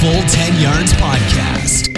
Full 10 Yards Podcast.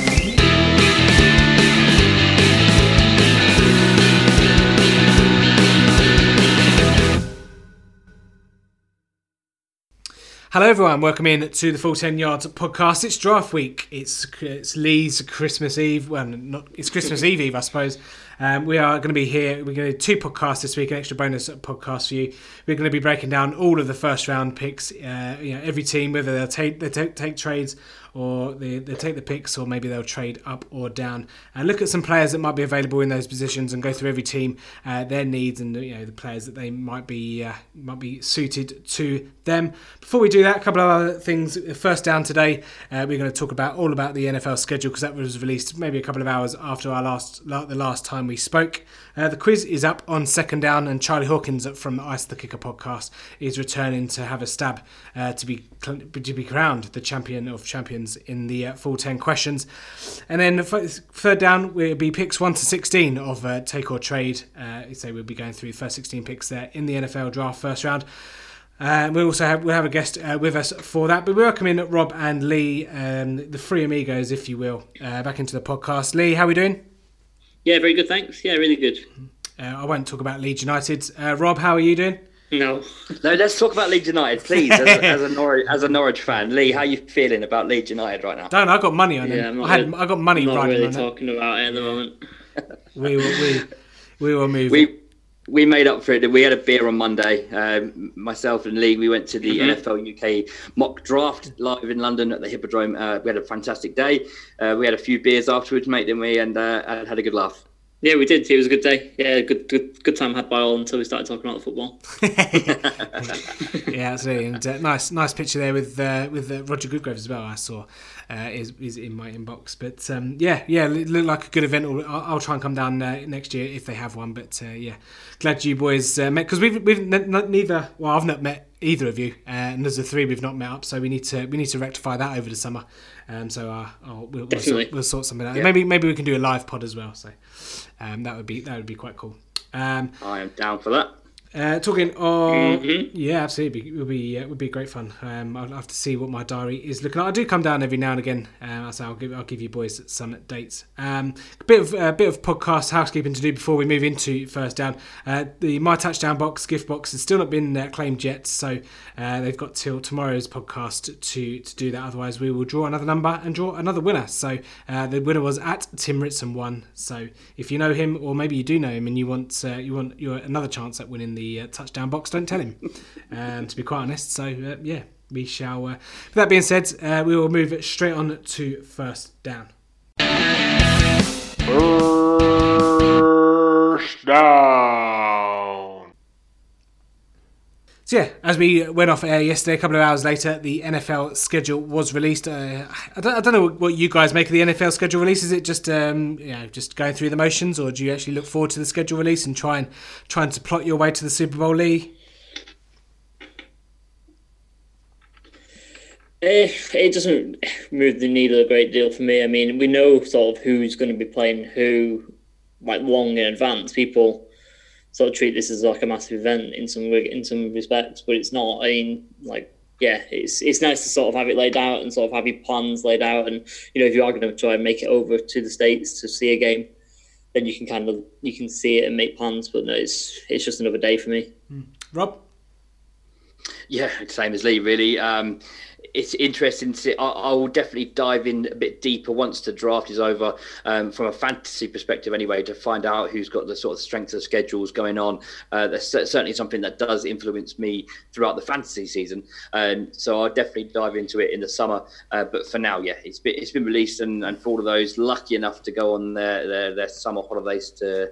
Hello, everyone. Welcome in to the Full Ten Yards podcast. It's draft week. It's it's Lee's Christmas Eve. Well, not it's Christmas Eve Eve, I suppose. Um, we are going to be here. We're going to do two podcasts this week, an extra bonus podcast for you. We're going to be breaking down all of the first round picks. Uh, you know, every team, whether they'll take they take, take trades or they, they take the picks, or maybe they'll trade up or down, and look at some players that might be available in those positions, and go through every team, uh, their needs, and you know the players that they might be uh, might be suited to them. Before we do that, a couple of other things. First down today, uh, we're going to talk about all about the NFL schedule because that was released maybe a couple of hours after our last like the last time we spoke. Uh, the quiz is up on second down, and Charlie Hawkins from the Ice the Kicker podcast is returning to have a stab uh, to be to be crowned the champion of champions in the uh, full ten questions. And then the third down will be picks one to sixteen of uh, take or trade. Uh, so we'll be going through the first sixteen picks there in the NFL draft first round. Uh, we also have we'll have a guest uh, with us for that. But we welcome in Rob and Lee, um, the three amigos, if you will, uh, back into the podcast. Lee, how are we doing? Yeah, very good, thanks. Yeah, really good. Uh, I won't talk about Leeds United. Uh, Rob, how are you doing? No. No, let's talk about Leeds United, please. As, a, as, a Norwich, as a Norwich fan, Lee, how are you feeling about Leeds United right now? Don't. I got money on. Yeah, I'm I had. Really, I got money. Not really talking it. about it at the moment. we will. We, we will move. We we made up for it. We had a beer on Monday. Um, myself and Lee, we went to the mm-hmm. NFL UK mock draft live in London at the Hippodrome. Uh, we had a fantastic day. Uh, we had a few beers afterwards, mate, didn't we? And uh, had a good laugh. Yeah, we did. It was a good day. Yeah, good, good, good time had by all until we started talking about the football. yeah, absolutely. And uh, nice, nice picture there with uh, with uh, Roger Goodgrove as well. I saw uh, is is in my inbox. But um, yeah, yeah, it looked like a good event. I'll, I'll try and come down uh, next year if they have one. But uh, yeah, glad you boys met because we've we've n- neither. Well, I've not met either of you, and there's the three we've not met up. So we need to we need to rectify that over the summer. Um, so uh, oh, we'll, we'll, sort, we'll, sort, something out. Yeah. Maybe maybe we can do a live pod as well. So um, that would be that would be quite cool. Um, I am down for that. Uh, talking on, mm-hmm. yeah, absolutely, it would be it would be great fun. Um, I'll have to see what my diary is looking. like. I do come down every now and again, uh, so I'll give I'll give you boys some dates. Um, a bit of a uh, bit of podcast housekeeping to do before we move into first down. Uh, the my touchdown box gift box has still not been uh, claimed yet, so uh, they've got till tomorrow's podcast to to do that. Otherwise, we will draw another number and draw another winner. So the winner was at Tim Ritson one. So if you know him, or maybe you do know him, and you want you want your another chance at winning the the uh, touchdown box. Don't tell him, um, to be quite honest. So uh, yeah, we shall. Uh, with that being said, uh, we will move it straight on to first down. First down. So yeah, as we went off air yesterday, a couple of hours later, the NFL schedule was released. Uh, I, don't, I don't know what you guys make of the NFL schedule release. Is it just um, you know just going through the motions, or do you actually look forward to the schedule release and try and trying to plot your way to the Super Bowl, Lee? Eh, it doesn't move the needle a great deal for me. I mean, we know sort of who's going to be playing who, like long in advance. People sort of treat this as like a massive event in some in some respects, but it's not. I mean, like yeah, it's it's nice to sort of have it laid out and sort of have your plans laid out, and you know if you are going to try and make it over to the states to see a game, then you can kind of you can see it and make plans. But no, it's it's just another day for me. Mm. Rob. Yeah, same as Lee, really. Um, it's interesting to see. I, I, will definitely dive in a bit deeper once the draft is over, um, from a fantasy perspective, anyway, to find out who's got the sort of strength of schedules going on. Uh, that's certainly something that does influence me throughout the fantasy season. Um, so I'll definitely dive into it in the summer. Uh, but for now, yeah, it's been, it's been released, and, and for all of those lucky enough to go on their, their, their summer holidays to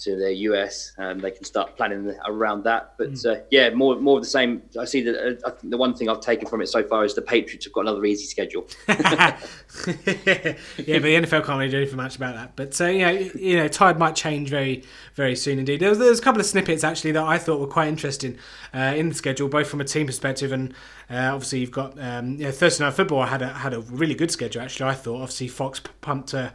to the US, um, they can start planning around that. But mm. uh, yeah, more more of the same. I see that. Uh, I think the one thing I've taken from it so far is the Patriots have got another easy schedule. yeah, but the NFL can't really do anything much about that. But uh, yeah, you know, tide might change very very soon indeed. There was, there was a couple of snippets actually that I thought were quite interesting uh, in the schedule, both from a team perspective and uh, obviously you've got um, Thursday night football had a had a really good schedule actually. I thought obviously Fox pumped uh,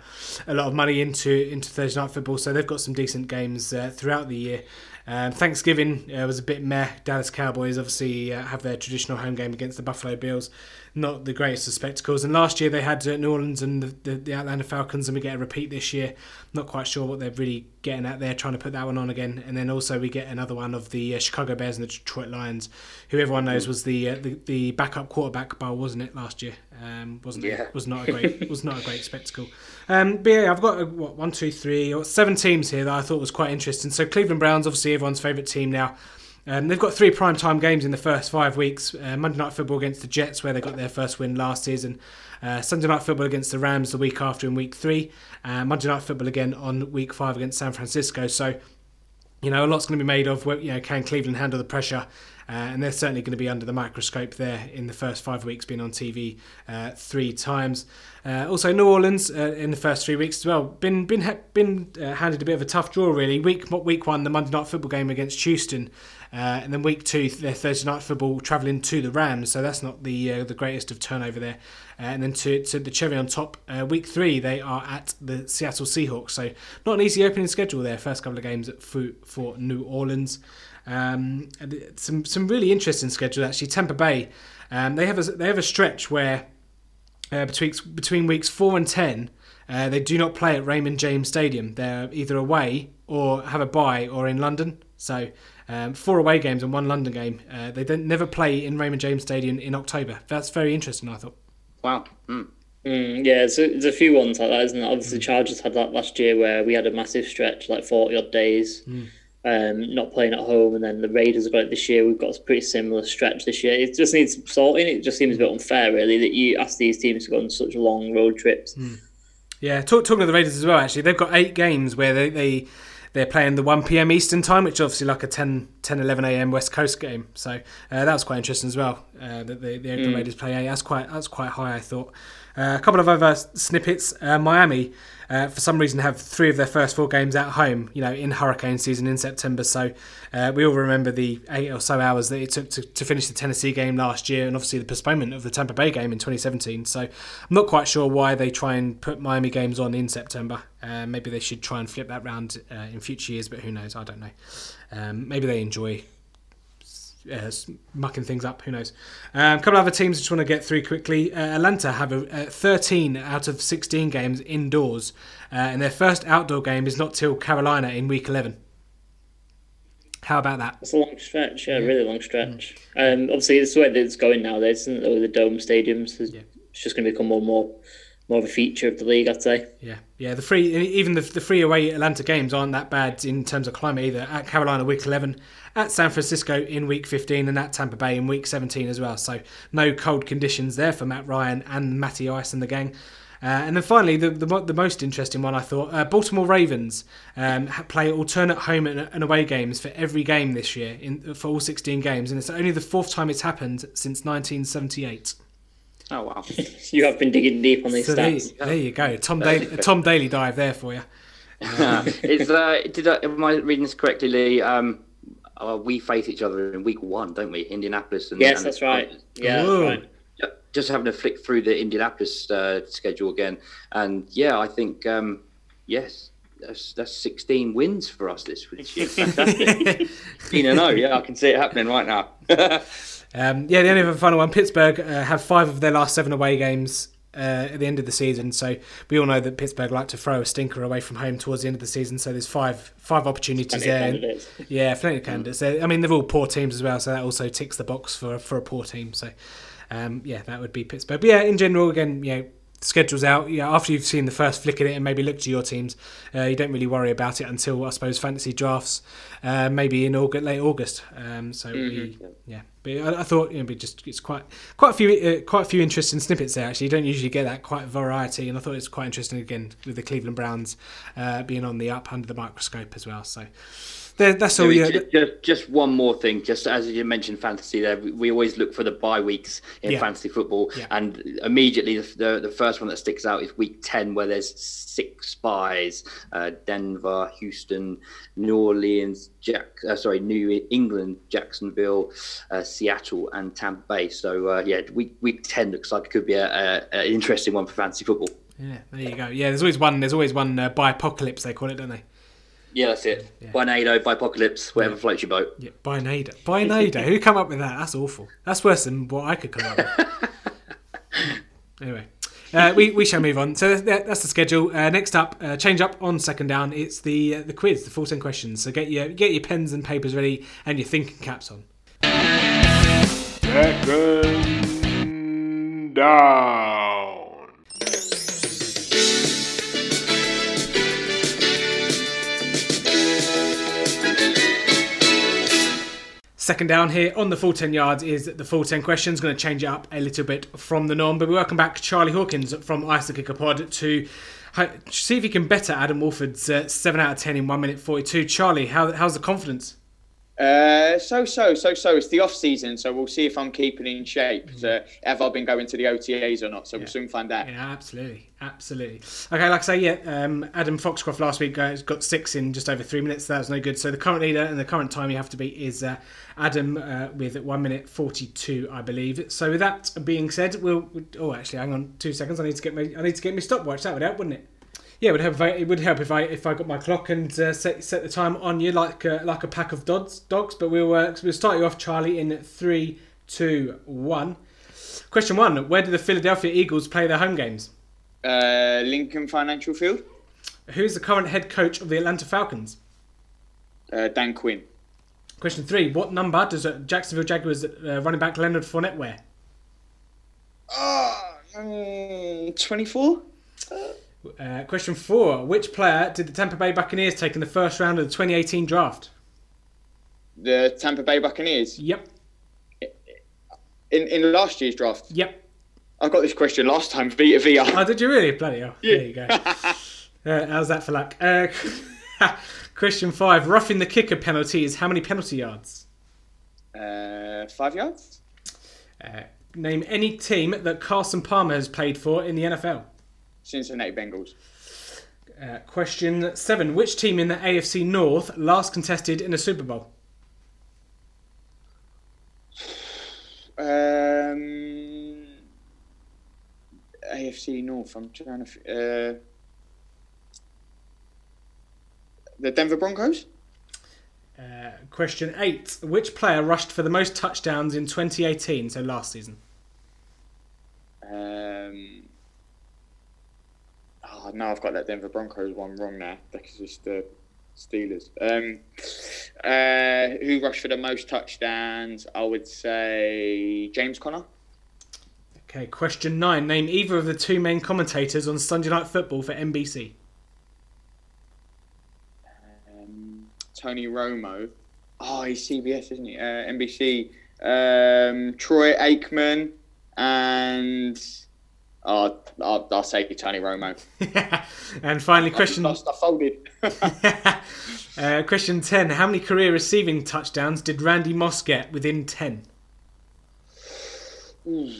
a lot of money into into Thursday night football, so they've got some decent games uh, throughout the year. Um, Thanksgiving uh, was a bit meh. Dallas Cowboys obviously uh, have their traditional home game against the Buffalo Bills. Not the greatest of spectacles. And last year they had uh, New Orleans and the, the, the Atlanta Falcons, and we get a repeat this year. Not quite sure what they're really getting at there, trying to put that one on again. And then also we get another one of the uh, Chicago Bears and the Detroit Lions, who everyone knows was the uh, the, the backup quarterback bowl, wasn't it last year? Um, wasn't Yeah. it? Was not a great was not a great spectacle. Um, but yeah, I've got uh, what one, two, three, or seven teams here that I thought was quite interesting. So Cleveland Browns, obviously everyone's favourite team now. Um, they've got three prime time games in the first five weeks. Uh, Monday Night Football against the Jets, where they got their first win last season. Uh, Sunday Night Football against the Rams the week after in week three. Uh, Monday Night Football again on week five against San Francisco. So you know, a lot's going to be made of, you know, can Cleveland handle the pressure? Uh, and they're certainly going to be under the microscope there in the first five weeks, being on TV uh, three times. Uh, also, New Orleans in the first three weeks as well, been been been handed a bit of a tough draw really. Week week one, the Monday night football game against Houston, uh, and then week two, their Thursday night football travelling to the Rams. So that's not the uh, the greatest of turnover there. Uh, and then to, to the cherry on top, uh, week three they are at the Seattle Seahawks. So not an easy opening schedule there. First couple of games for, for New Orleans. Um, some some really interesting schedule actually. Tampa Bay, um, they have a they have a stretch where uh, between between weeks four and ten, uh, they do not play at Raymond James Stadium. They're either away or have a bye or in London. So um, four away games and one London game. Uh, they don't never play in Raymond James Stadium in October. That's very interesting. I thought. Wow. Mm. Mm, yeah, so there's a few ones like that, isn't there? Obviously, Chargers had that last year where we had a massive stretch, like 40 odd days, um, not playing at home. And then the Raiders have got it this year. We've got a pretty similar stretch this year. It just needs sorting. It just seems a bit unfair, really, that you ask these teams to go on such long road trips. Yeah, talk, talking of the Raiders as well. Actually, they've got eight games where they. they they're playing the 1 p.m. Eastern time, which is obviously like a 10, 10 11 a.m. West Coast game. So uh, that was quite interesting as well. Uh, that the, the, the Raiders play eight. That's quite that's quite high, I thought. Uh, a couple of other snippets. Uh, Miami, uh, for some reason, have three of their first four games at home. You know, in hurricane season in September. So uh, we all remember the eight or so hours that it took to, to finish the Tennessee game last year, and obviously the postponement of the Tampa Bay game in 2017. So I'm not quite sure why they try and put Miami games on in September. Uh, maybe they should try and flip that round uh, in future years, but who knows? I don't know. Um, maybe they enjoy uh, mucking things up. Who knows? Um, a couple of other teams I just want to get through quickly. Uh, Atlanta have a, uh, 13 out of 16 games indoors, uh, and their first outdoor game is not till Carolina in week 11. How about that? That's a long stretch, yeah, really long stretch. Um, obviously, it's the way that it's going nowadays, isn't it? With the dome stadiums, Yeah. it's just going to become more and more, more of a feature of the league, I'd say. Yeah, yeah. The free, even the, the free away Atlanta games aren't that bad in terms of climate either. At Carolina week 11, at San Francisco in week 15, and at Tampa Bay in week 17 as well. So no cold conditions there for Matt Ryan and Matty Ice and the gang. Uh, and then finally, the, the the most interesting one I thought, uh, Baltimore Ravens um, play alternate home and, and away games for every game this year in for all 16 games, and it's only the fourth time it's happened since 1978. Oh wow. You have been digging deep on these So there, stats. there you go, Tom Daley, a Tom Daley dive there for you. Is uh, did I, am I reading this correctly, Lee? Um, uh, we face each other in week one, don't we? Indianapolis. And, Yes, and that's right. Yeah, Whoa. that's right. Just having to flick through the Indianapolis uh, schedule again, and yeah, I think um, yes, that's that's 16 wins for us this this year. Fantastic. 16 and 0. Yeah, I can see it happening right now. Um, yeah, the only other final one, Pittsburgh uh, have five of their last seven away games uh, at the end of the season. So we all know that Pittsburgh like to throw a stinker away from home towards the end of the season. So there's five five opportunities there. candidates. Yeah, plenty of candidates. They're- I mean, they're all poor teams as well, so that also ticks the box for for a poor team. So um, yeah, that would be Pittsburgh. But yeah, in general, again, you know. Schedules out. Yeah, after you've seen the first flick at it and maybe looked to your teams, uh, you don't really worry about it until I suppose fantasy drafts, uh, maybe in August, late August. Um, so we, yeah, but I, I thought you know, we just it's quite quite a few uh, quite a few interesting snippets there. Actually, you don't usually get that quite variety, and I thought it's quite interesting again with the Cleveland Browns uh, being on the up under the microscope as well. So there, that's all. Yeah, ju- just, just one more thing, just as you mentioned fantasy there, we- always look for the bye weeks in Yeah. fantasy football. Yeah. And immediately the, the, the first one that sticks out is week 10, where there's six byes uh, Denver, Houston, New Orleans, Jack, uh, sorry, New England, Jacksonville, uh, Seattle, and Tampa Bay. So, uh, yeah, week, week 10 looks like it could be a, a, an interesting one for fantasy football. yeah, there you go. Yeah, there's always one. There's always one uh, by apocalypse they call it, don't they? Yeah, that's it. By Nado, by Apocalypse, whatever floats your boat. Yeah. By Nada. Who come up with that? That's awful. That's worse than what I could come up with. anyway. Uh, we, we shall move on. So that, that's the schedule. Uh, next up, uh, change up on second down. It's the uh, the quiz, the full ten questions. So get your get your pens and papers ready and your thinking caps on. Second down. Second down here on the full 10 yards is the full 10 questions. Going to change it up a little bit from the norm. But we welcome back Charlie Hawkins from Ice Kicker Pod to see if he can better Adam Wolford's uh, 7 out of 10 in 1 minute 42. Charlie, how, how's the confidence? Uh, so so so so. It's the off season, so we'll see if I'm keeping in shape. So, have I been going to the OTAs or not? So we'll soon find out. Yeah, absolutely, absolutely. Okay, like I say, yeah, um, Adam Foxcroft last week uh, got six in just over three minutes. That was no good. So the current leader and the current time you have to beat is uh, Adam uh, with one minute forty-two, I believe. So with that being said, we'll. Oh, actually, hang on two seconds. I need to get my I need to get my stopwatch. That would help, wouldn't it? Yeah, it would help. If I, it would help if I if I got my clock and uh, set set the time on you like uh, like a pack of dogs. Dogs, but we'll uh, we'll start you off, Charlie, in three, two, one. Question one: Where do the Philadelphia Eagles play their home games? Uh, Lincoln Financial Field. Who's the current head coach of the Atlanta Falcons? Uh, Dan Quinn. Question three: What number does uh, Jacksonville Jaguars uh, running back Leonard Fournette wear? Oh, mm, 24. Uh, question four: Which player did the Tampa Bay Buccaneers take in the first round of the 2018 draft? The Tampa Bay Buccaneers. Yep, In in last year's draft. yep. I got this question last time. Vea. Oh, did you really? Bloody hell. There you go. Uh, how's that for luck? Uh, question five: Roughing the kicker penalty is how many penalty yards? Uh, five yards. Uh, name any team that Carson Palmer has played for in the NFL. Cincinnati Bengals. Uh, question seven: Which team in the AFC North last contested in a Super Bowl? Um, AFC North. I'm trying to. Uh, the Denver Broncos. Uh, question eight: Which player rushed for the most touchdowns in 2018? So last season. Um, oh no, I've got that Denver Broncos one wrong now. That's just the Steelers. Um, uh, who rushed for the most touchdowns? I would say James Conner. Okay. Question nine: Name either of the two main commentators on Sunday Night Football for NBC. Um, Tony Romo. Oh, he's CBS, isn't he? Uh, NBC. Um, Troy Aikman and oh, I'll, I'll say Tony Romo. and finally, question I, I folded. uh, question ten: How many career receiving touchdowns did Randy Moss get within ten?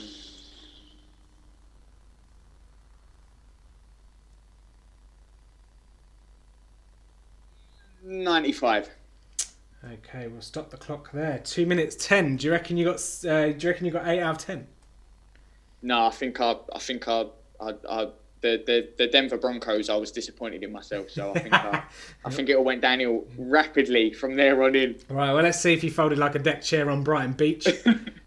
Ninety-five. Okay, we'll stop the clock there. Two minutes ten. Do you reckon you got? Uh, do you reckon you got eight out of ten? No, I think I, I think I, I, I the, the, the Denver Broncos. I was disappointed in myself, so I think I, I think it all went downhill rapidly from there on in. Right. Well, let's see if you folded like a deck chair on Brighton Beach.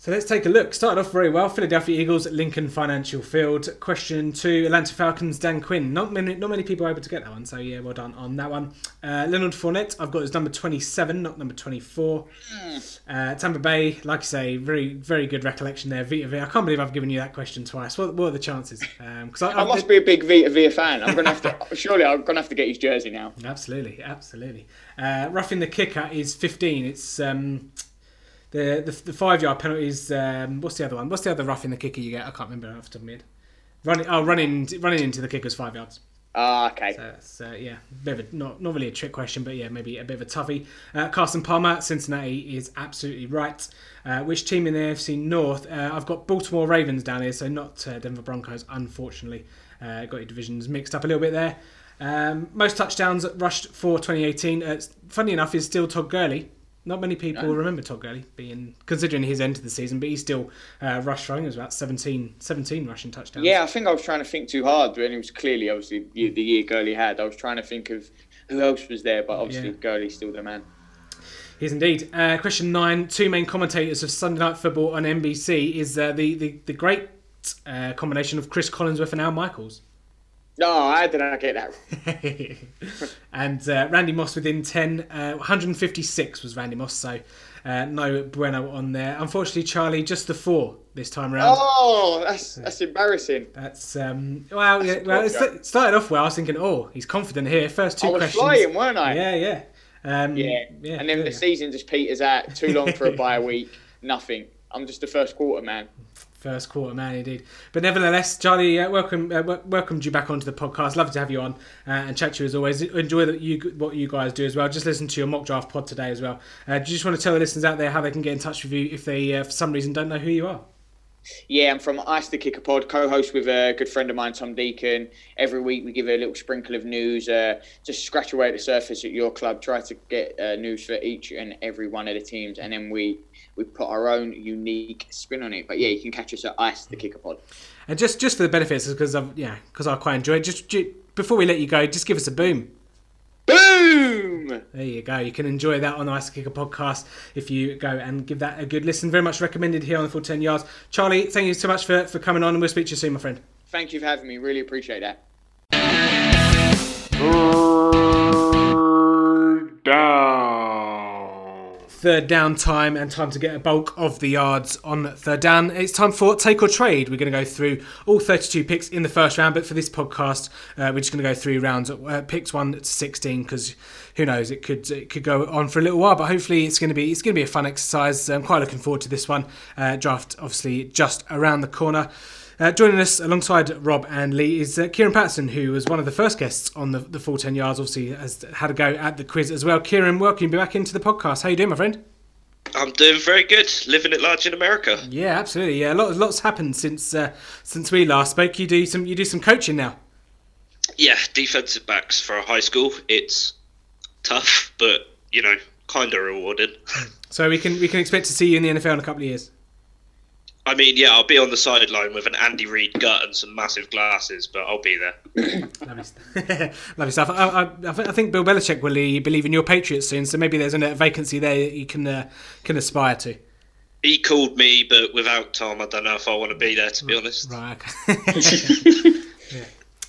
So let's take a look. Started off very well. Philadelphia Eagles Lincoln Financial Field. Question two: Atlanta Falcons. Dan Quinn. Not many, not many people are able to get that one. So yeah, well done on that one. Uh, Leonard Fournette. I've got as number twenty-seven, not number twenty-four. Uh, Tampa Bay. Like I say, very, very good recollection there. Vita Vea. I can't believe I've given you that question twice. What, what are the chances? Because I, I must be a big Vita Vea fan. I'm gonna have to. surely, I'm gonna have to get his jersey now. Absolutely, absolutely. Uh, roughing the kicker is 15. It's um, the, the the five yard penalty is um, what's the other one? What's the other rough in the kicker you get? I can't remember off the top of my head. Running, oh, running, running into the kicker's five yards. Ah, okay. So uh, yeah, bit of a, not not really a trick question, but yeah, maybe a bit of a toughie. Uh, Carson Palmer, Cincinnati is absolutely right. Uh, which team in the AFC North? Uh, I've got Baltimore Ravens down here, so not uh, Denver Broncos, unfortunately. Uh, got your divisions mixed up a little bit there. Um, most touchdowns rushed for 2018. Uh, funny enough, is still Todd Gurley. Not many people remember Todd Gurley being considering his end of the season, but he's still uh, rush throwing. It was about 17, 17 rushing touchdowns. Yeah, I think I was trying to think too hard when it was clearly, obviously, the, the year Gurley had. I was trying to think of who else was there? But obviously, Yeah. Gurley's still the man. Yes, indeed. Uh, question nine: Two main commentators of Sunday Night Football on NBC is uh, the, the the great uh, combination of Cris Collinsworth and Al Michaels. No, I did not get that? and uh, Randy Moss within 10, uh, 156 was Randy Moss, so uh, no Bueno on there. Unfortunately, Charlie, just the four this time around. Oh, that's that's embarrassing. That's um, well, yeah, well, it st- started off well. I was thinking, oh, he's confident here. First two I was questions, flying, weren't I? yeah, yeah, um, Yeah. yeah. And then the season just peters out. Too long for a bye week. Nothing. I'm just the first quarter man. First quarter, man, indeed. But nevertheless, Charlie, uh, welcome, uh, wel- welcomed you back onto the podcast. Lovely to have you on uh, and chat to you as always. Enjoy that you what you guys do as well. Just listen to your mock draft pod today as well. Uh, do you just want to tell the listeners out there how they can get in touch with you if they, uh, for some reason, don't know who you are? Yeah, I'm from Ice the Kicker Pod, co-host with a good friend of mine, Tom Deacon. Every week we give a little sprinkle of news, uh, just scratch away at the surface at your club, try to get uh, news for each and every one of the teams, and then we we put our own unique spin on it. But yeah, you can catch us at Ice the Kicker Pod. And just just for the benefits, because I've yeah, because I quite enjoy it. Just ju- before we let you go, just give us a boom. Boom! There you go. You can enjoy that on the Ice Kicker podcast if you go and give that a good listen. Very much recommended here on the full 10 yards. Charlie, thank you so much for, for coming on, and we'll speak to you soon, my friend. Thank you for having me. Really appreciate that. Third down. Third down time and time to get a bulk of the yards on third down. It's time for take or trade. We're going to go through all 32 picks in the first round, but for this podcast, uh, we're just going to go through rounds, uh, picks one to 16, because who knows, it could it could go on for a little while, but hopefully it's going to be it's going to be a fun exercise. I'm quite looking forward to this one. Uh, draft obviously just around the corner. Uh, joining us alongside Rob and Lee is uh, Kieran Patterson, who was one of the first guests on the, the full 10 yards. Obviously, has had a go at the quiz as well. Kieran, welcome back into the podcast. How you doing, my friend? I'm doing very good, living at large in America. Yeah, absolutely. Yeah, lots lots happened since uh, since we last spoke. You do some you do some coaching now. Yeah, defensive backs for a high school, it's tough, but you know, kind of rewarding. So we can we can expect to see you in the NFL in a couple of years. I mean, yeah, I'll be on the sideline with an Andy Reid gut and some massive glasses, but I'll be there. Lovely, st- Lovely stuff. I, I, I think Bill Belichick will believe in your Patriots soon, so maybe there's a vacancy there that you can uh, can aspire to. He called me, but without Tom, I don't know if I want to be there, to be honest. Right. okay.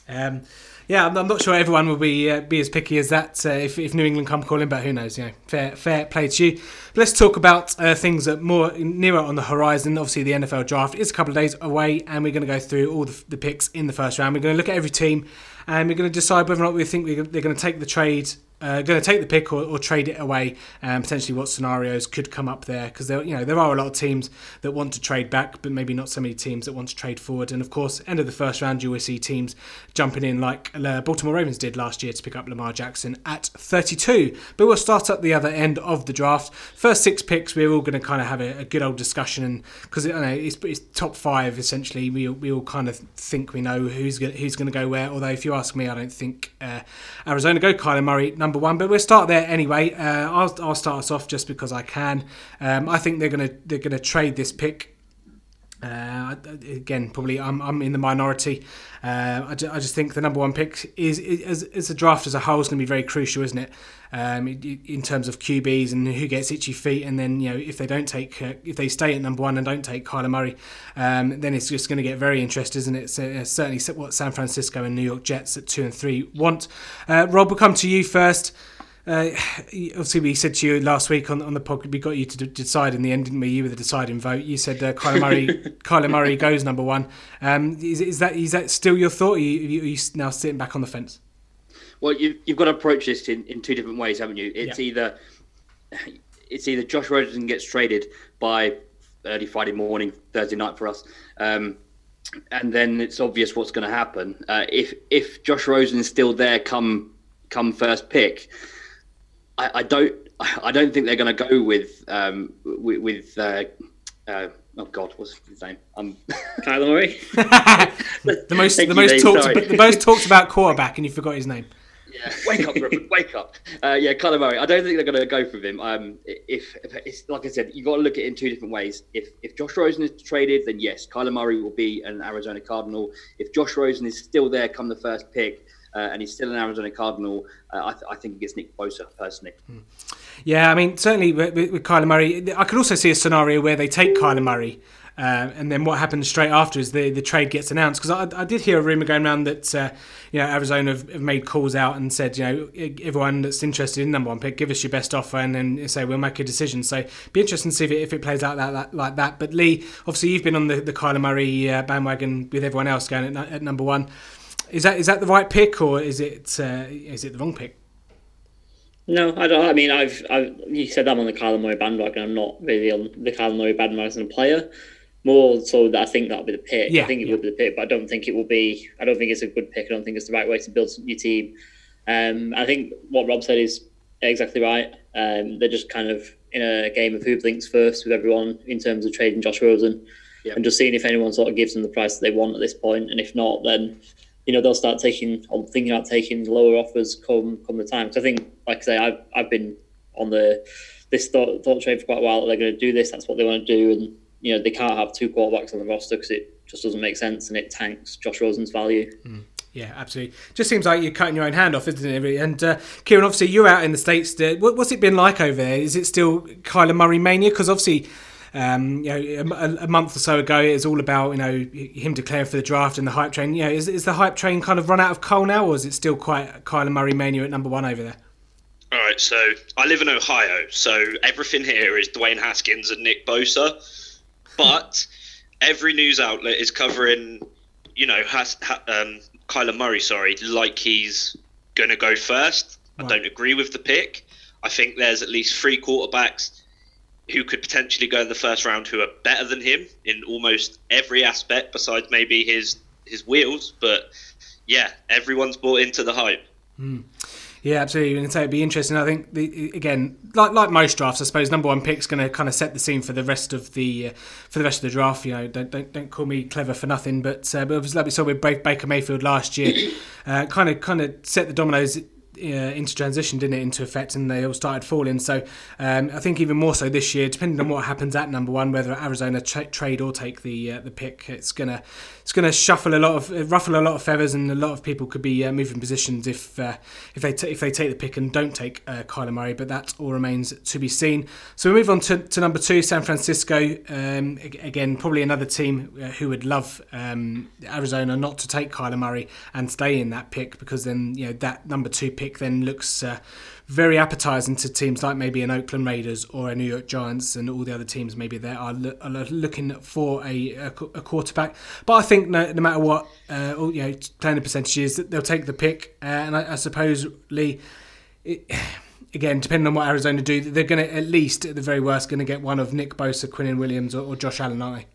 yeah. Um, yeah, I'm, I'm not sure everyone will be uh, be as picky as that uh, if, if New England come calling, but who knows? You know, fair fair play to you. But let's talk about uh, things that more nearer on the horizon. Obviously, the NFL draft is a couple of days away, and we're going to go through all the, the picks in the first round. We're going to look at every team, and we're going to decide whether or not we think they're going to take the trade. Uh, going to take the pick or, or trade it away, and potentially what scenarios could come up there because there, you know, there are a lot of teams that want to trade back, but maybe not so many teams that want to trade forward. And of course, end of the first round, you will see teams jumping in like uh, Baltimore Ravens did last year to pick up Lamar Jackson at 32. But we'll start at the other end of the draft. First six picks, we're all going to kind of have a, a good old discussion because you know it's, it's top five essentially. We we all kind of think we know who's who's going to go where. Although if you ask me, I don't think uh, Arizona go Kyler Murray number one. But we'll start there anyway. Uh, I'll I'll start us off just because I can. Um, I think they're gonna they're gonna trade this pick. Uh, again, probably I'm, I'm in the minority. Uh, I, ju- I just think the number one pick is, is as a draft as a whole is going to be very crucial, isn't it? Um, in terms of QBs and who gets itchy feet, and then you know if they don't take uh, if they stay at number one and don't take Kyler Murray, um, then it's just going to get very interesting, isn't it? So, uh, certainly what San Francisco and New York Jets at two and three want. Uh, Rob, we'll come to you first. Uh, obviously, we said to you last week on, on the podcast, we got you to d- decide in the end, didn't we? You were the deciding vote. You said uh, Kyler Murray, Kyler Murray goes number one. Um, is, is that is that still your thought? Or are you, are you now sitting back on the fence? Well, you, you've got to approach this in, in two different ways, haven't you? It's Yeah. either it's either Josh Rosen gets traded by early Friday morning, Thursday night for us, um, and then it's obvious what's going to happen. Uh, if if Josh Rosen is still there come come first pick, I, I don't I don't think they're going to go with um, with, with uh, uh, oh God, what's his name? Um, Kyler Murray. The most Thank the most Lee, talked sorry. the most talked about quarterback, and you forgot his name. Yeah, wake up, Griffin, wake up. Uh, yeah, Kyler Murray. I don't think they're going to go for him. Um, if, if it's like I said, you got to look at it in two different ways. If if Josh Rosen is traded, then yes, Kyler Murray will be an Arizona Cardinal. If Josh Rosen is still there come the first pick, uh, and he's still an Arizona Cardinal, uh, I, th- I, think he gets Nick Bosa personally. Yeah, I mean, certainly with, with, Kyler Murray, I could also see a scenario where they take Kyler Murray. Uh, and then what happens straight after is the, the trade gets announced. Because I, I, did hear a rumor going around that uh, you know Arizona have, have, made calls out and said you know everyone that's interested in number one pick give us your best offer and then say we'll make a decision. So be interesting to see if it, if it plays out that, that, like that. But Lee obviously you've been on the, the Kyler Murray uh, bandwagon with everyone else going at, at, number one is that is that the right pick or is it uh, is it the wrong pick no, I don't. I mean, I've, I've you said I'm on the Kyler Murray bandwagon. I'm not really on the Kyler Murray bandwagon as a player more so that I think that'll be the pick. Yeah, I think it yeah. will be the pick, but I don't think it will be. I don't think it's a good pick. I don't think it's the right way to build your team. Um, I think what Rob said is exactly right. Um, they're just kind of in a game of who blinks first with everyone in terms of trading Josh Rosen Yep. and just seeing if anyone sort of gives them the price that they want at this point. point, and if not, then you know they'll start taking or thinking about taking lower offers come come the time. Because I think, like I say, I've I've been on the this thought, thought trade for quite a while. They're going to do this. That's what they want to do, and you know they can't have two quarterbacks on the roster because it just doesn't make sense and it tanks Josh Rosen's value. Yeah, absolutely. Just seems like you're cutting your own hand off, isn't it? And uh, Kieran, obviously, you're out in the states. What's it been like over there? Is it still Kyler Murray mania? Because obviously, um, you know, a, a month or so ago, it was all about you know him declaring for the draft and the hype train. You know, is, is the hype train kind of run out of coal now, or is it still quite Kyler Murray mania at number one over there? All right, so I live in Ohio, so everything here is Dwayne Haskins and Nick Bosa, but every news outlet is covering, you know, has, um, Kyler Murray, sorry, like he's going to go first. I don't agree with the pick. I think there's at least three quarterbacks who could potentially go in the first round who are better than him in almost every aspect, besides maybe his his wheels. But yeah, everyone's bought into the hype. Yeah, absolutely. And so it'd be interesting. I think the, again, like like most drafts, I suppose number one pick's going to kind of set the scene for the rest of the uh, for the rest of the draft. You know, don't don't, don't call me clever for nothing, but uh, but was like we saw with Ba- Baker Mayfield last year, kind of kind of set the dominoes. Uh, into transition, didn't it, into effect, and they all started falling. So um, I think even more so this year, depending on what happens at number one, whether Arizona tra- trade or take the uh, the pick, it's gonna it's gonna shuffle a lot of uh, ruffle a lot of feathers, and a lot of people could be uh, moving positions if uh, if they t- if they take the pick and don't take uh, Kyler Murray. But that all remains to be seen. So we move on to, to number two, San Francisco. Um, again, probably another team uh, who would love um, Arizona not to take Kyler Murray and stay in that pick because then you know that number two pick then looks uh, very appetising to teams like maybe an Oakland Raiders or a New York Giants and all the other teams maybe there are, lo- are looking for a, a, a quarterback. But I think no, no matter what, uh, all, you know, playing the percentages, they'll take the pick. Uh, and I, I suppose Lee. It, Again, depending on what Arizona do, they're going to at least, at the very worst, going to get one of Nick Bosa, Quinnen Williams, or, or Josh Allen, they?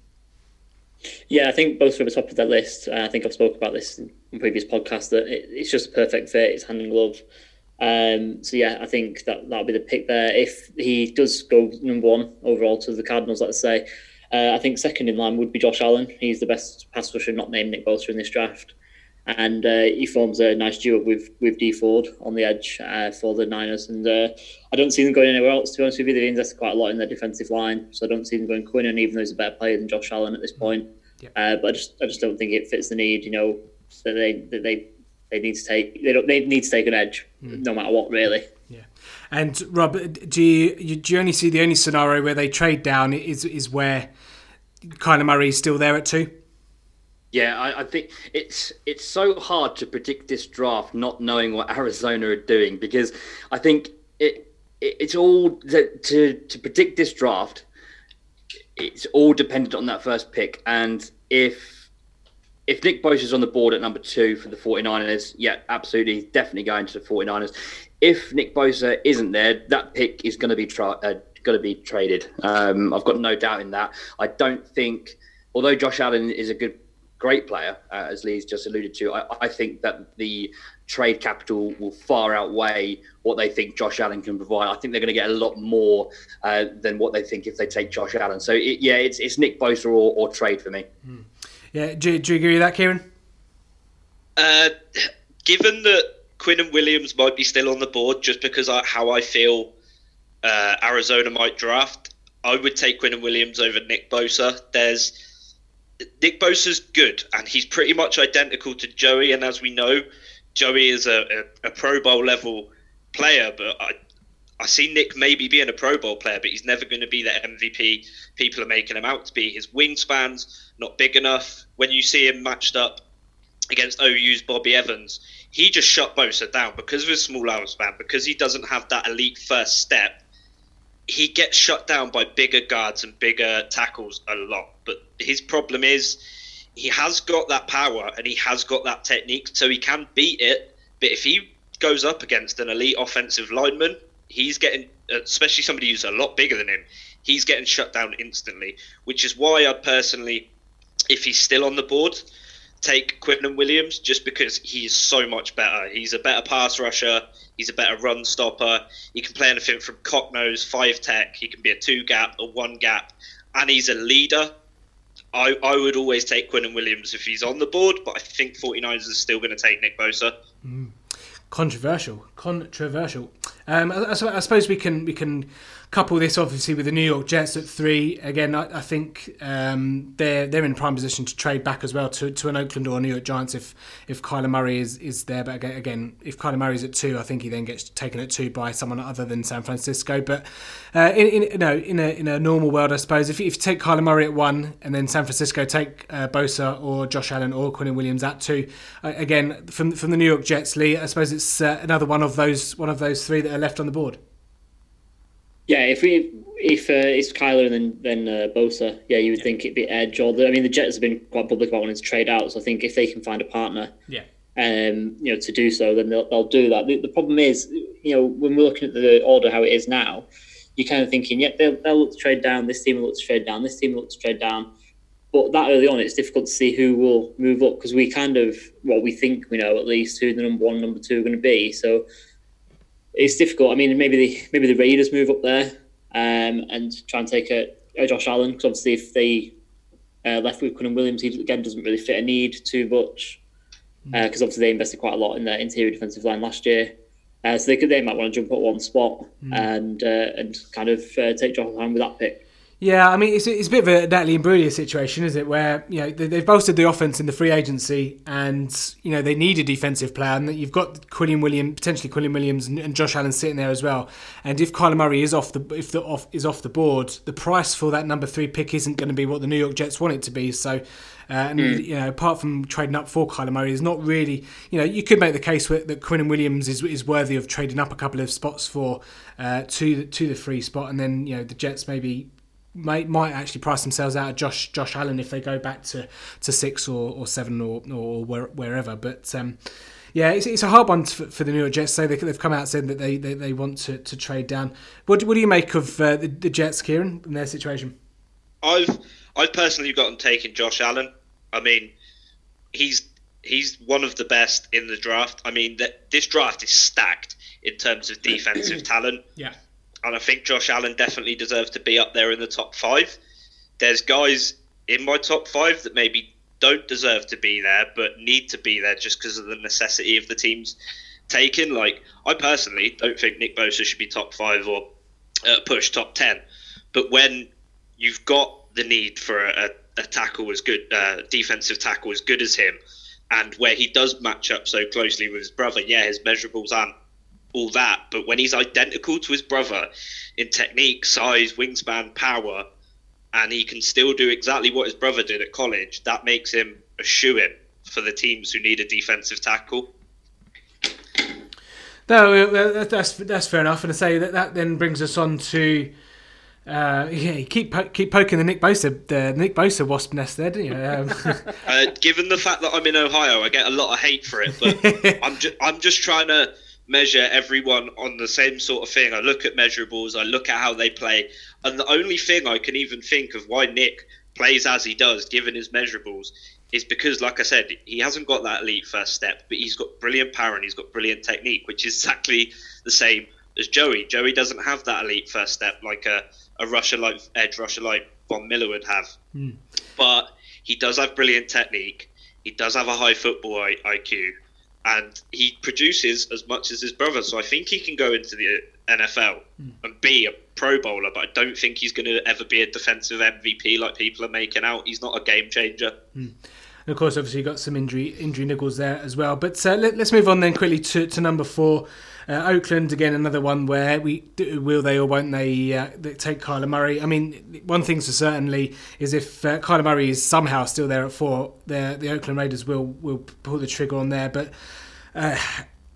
Yeah, I think both are at the top of that list. Uh, I think I've spoken about this in previous podcasts that it, it's just a perfect fit. It's hand in glove. Um, so yeah, I think that that'll be the pick there. If he does go number one overall to the Cardinals, let's say, uh, I think second in line would be Josh Allen. He's the best pass rusher not named Nick Bosa in this draft, and uh, he forms a nice duo with with Dee Ford on the edge uh, for the Niners. And uh, I don't see them going anywhere else. To be honest with you, they've invested quite a lot in their defensive line, so I don't see them going Quinnen, even though he's a better player than Josh Allen at this point. Yeah. Uh, but I just I just don't think it fits the need. You know that they that they they need to take they don't they need to take an edge no matter what really. Yeah. And Rob, do you, you do you only see the only scenario where they trade down is is where Kyler Murray is still there at two? Yeah, I, I think it's it's so hard to predict this draft not knowing what Arizona are doing because I think it, it it's all to, to to predict this draft. It's all dependent on that first pick, and if if Nick Bosa is on the board at number two for the 49ers, yeah, absolutely, definitely going to the 49ers. If Nick Bosa isn't there, that pick is going to be tra- uh, going to be traded. Um, I've got no doubt in that. I don't think, although Josh Allen is a good, great player, uh, as Lee's just alluded to, I, I think that the trade capital will far outweigh what they think Josh Allen can provide. I think they're going to get a lot more uh, than what they think if they take Josh Allen. So it, yeah, it's it's Nick Bosa or, or trade for me. Yeah, do, do you agree with that, Kieran? Uh, given that Quinnen Williams might be still on the board, just because I, how I feel uh, Arizona might draft, I would take Quinnen Williams over Nick Bosa. There's Nick Bosa's good, and he's pretty much identical to Joey. And as we know, Joey is a, a, a Pro Bowl level player, but I I see Nick maybe being a Pro Bowl player, but he's never going to be the MVP people are making him out to be. His wingspan's not big enough. When you see him matched up against OU's Bobby Evans, he just shut Bosa down because of his small arm span, because he doesn't have that elite first step. He gets shut down by bigger guards and bigger tackles a lot. But his problem is he has got that power and he has got that technique, so he can beat it. But if he goes up against an elite offensive lineman, he's getting, uh, especially somebody who's a lot bigger than him, he's getting shut down instantly. Which is why I personally, if he's still on the board, take Quinnen Williams just because he's so much better. He's a better pass rusher. He's a better run stopper. He can play anything from cock nose, five tech. He can be a two gap, a one gap, and he's a leader. I, I would always take Quinnen Williams if he's on the board, but I think 49ers are still going to take Nick Bosa. Mm. Controversial, controversial. Um, I, I, suppose we can we can couple this obviously with the New York Jets at three. Again, I, I think um, they're they're in prime position to trade back as well to, to an Oakland or New York Giants if if Kyler Murray is, is there. But again, again, if Kyler Murray's at two, I think he then gets taken at two by someone other than San Francisco. But uh, in, in no in a in a normal world, I suppose if, if you take Kyler Murray at one and then San Francisco take uh, Bosa or Josh Allen or Quinnen Williams at two, uh, again from from the New York Jets, Lee, I suppose it's uh, another one of those one of those three that are left on the board. Yeah, if we if uh, it's Kyler and then then uh, Bosa, yeah, you would yeah. think it'd be Edge or the, I mean the Jets have been quite public about wanting to trade out, so I think if they can find a partner, yeah, um, you know, to do so, then they'll, they'll do that. The, the, problem is, you know, when we're looking at the order how it is now, you're kind of thinking, yeah, they'll, they'll look to trade down. This team will look to trade down. This team will look to trade down. But that early on, it's difficult to see who will move up because we kind of, well, we think we know at least who the number one, number two are going to be. So it's difficult. I mean, maybe the maybe the Raiders move up there um, and try and take a, a Josh Allen because obviously if they uh, left with Quinnen Williams, he again doesn't really fit a need too much because uh, obviously they invested quite a lot in their interior defensive line last year. Uh, so they could they might want to jump up one spot mm. and uh, and kind of uh, take Josh Allen with that pick. Yeah, I mean, it's, it's a bit of a Natalie Imbruglia situation, is it? Where you know they, have bolstered the offense in the free agency, and you know they need a defensive player, and that you've got Quillian Williams, potentially Quillian Williams, and, and, Josh Allen sitting there as well. And if Kyler Murray is off the if the off is off the board, the price for that number three pick isn't going to be what the New York Jets want it to be. So. Uh, and mm. you know, apart from trading up for Kyler Murray, is not really. You know, you could make the case that Quinnen Williams is, is worthy of trading up a couple of spots for uh, to the, to the free spot, and then you know the Jets maybe might might actually price themselves out of Josh Josh Allen if they go back to, to six or, or seven or or where, wherever. But um, yeah, it's, it's a hard one for, for the New York Jets. Say they, have come out saying that they, they, they want to, to trade down. What what do you make of uh, the, the Jets, Kieran, in their situation? I've I've personally gotten taken Josh Allen. I mean, he's he's one of the best in the draft. I mean, that this draft is stacked in terms of defensive talent. Yeah and I think Josh Allen definitely deserves to be up there in the top five. There's guys in my top five that maybe don't deserve to be there, but need to be there just because of the necessity of the teams taken. Like I personally don't think Nick Bosa should be top five or uh, push top ten, but when you've got the need for a, a tackle as good, uh, defensive tackle as good as him, and where he does match up so closely with his brother, yeah, his measurables aren't all that, but when he's identical to his brother in technique, size, wingspan, power, and he can still do exactly what his brother did at college, that makes him a shoe in for the teams who need a defensive tackle. No, that's that's fair enough. And I say that that then brings us on to uh, yeah, keep po- keep poking the Nick Bosa the Nick Bosa wasp nest there, didn't you? Um, uh, given the fact that I'm in Ohio, I get a lot of hate for it, but I'm just I'm just trying to measure everyone on the same sort of thing. I look at measurables, I look at how they play, and the only thing I can even think of why Nick plays as he does, given his measurables, is because, like I said, he hasn't got that elite first step, but he's got brilliant power and he's got brilliant technique, which is exactly the same as Joey. Joey doesn't have that elite first step like a, a rusher like edge rusher like Von Miller would have, mm. but he does have brilliant technique. He does have a high football IQ and he produces as much as his brother. So I think he can go into the NFL mm. and be a Pro Bowler, but I don't think he's going to ever be a defensive MVP like people are making out. He's not a game changer. Mm. and of course, obviously, you got some injury injury niggles there as well. But uh, let, us move on then quickly to, to number four. Uh, Oakland again, another one where we will they or won't they, uh, take Kyler Murray? I mean, one thing's for certainly is if uh, Kyler Murray is somehow still there at four, the the Oakland Raiders will will pull the trigger on there. But uh,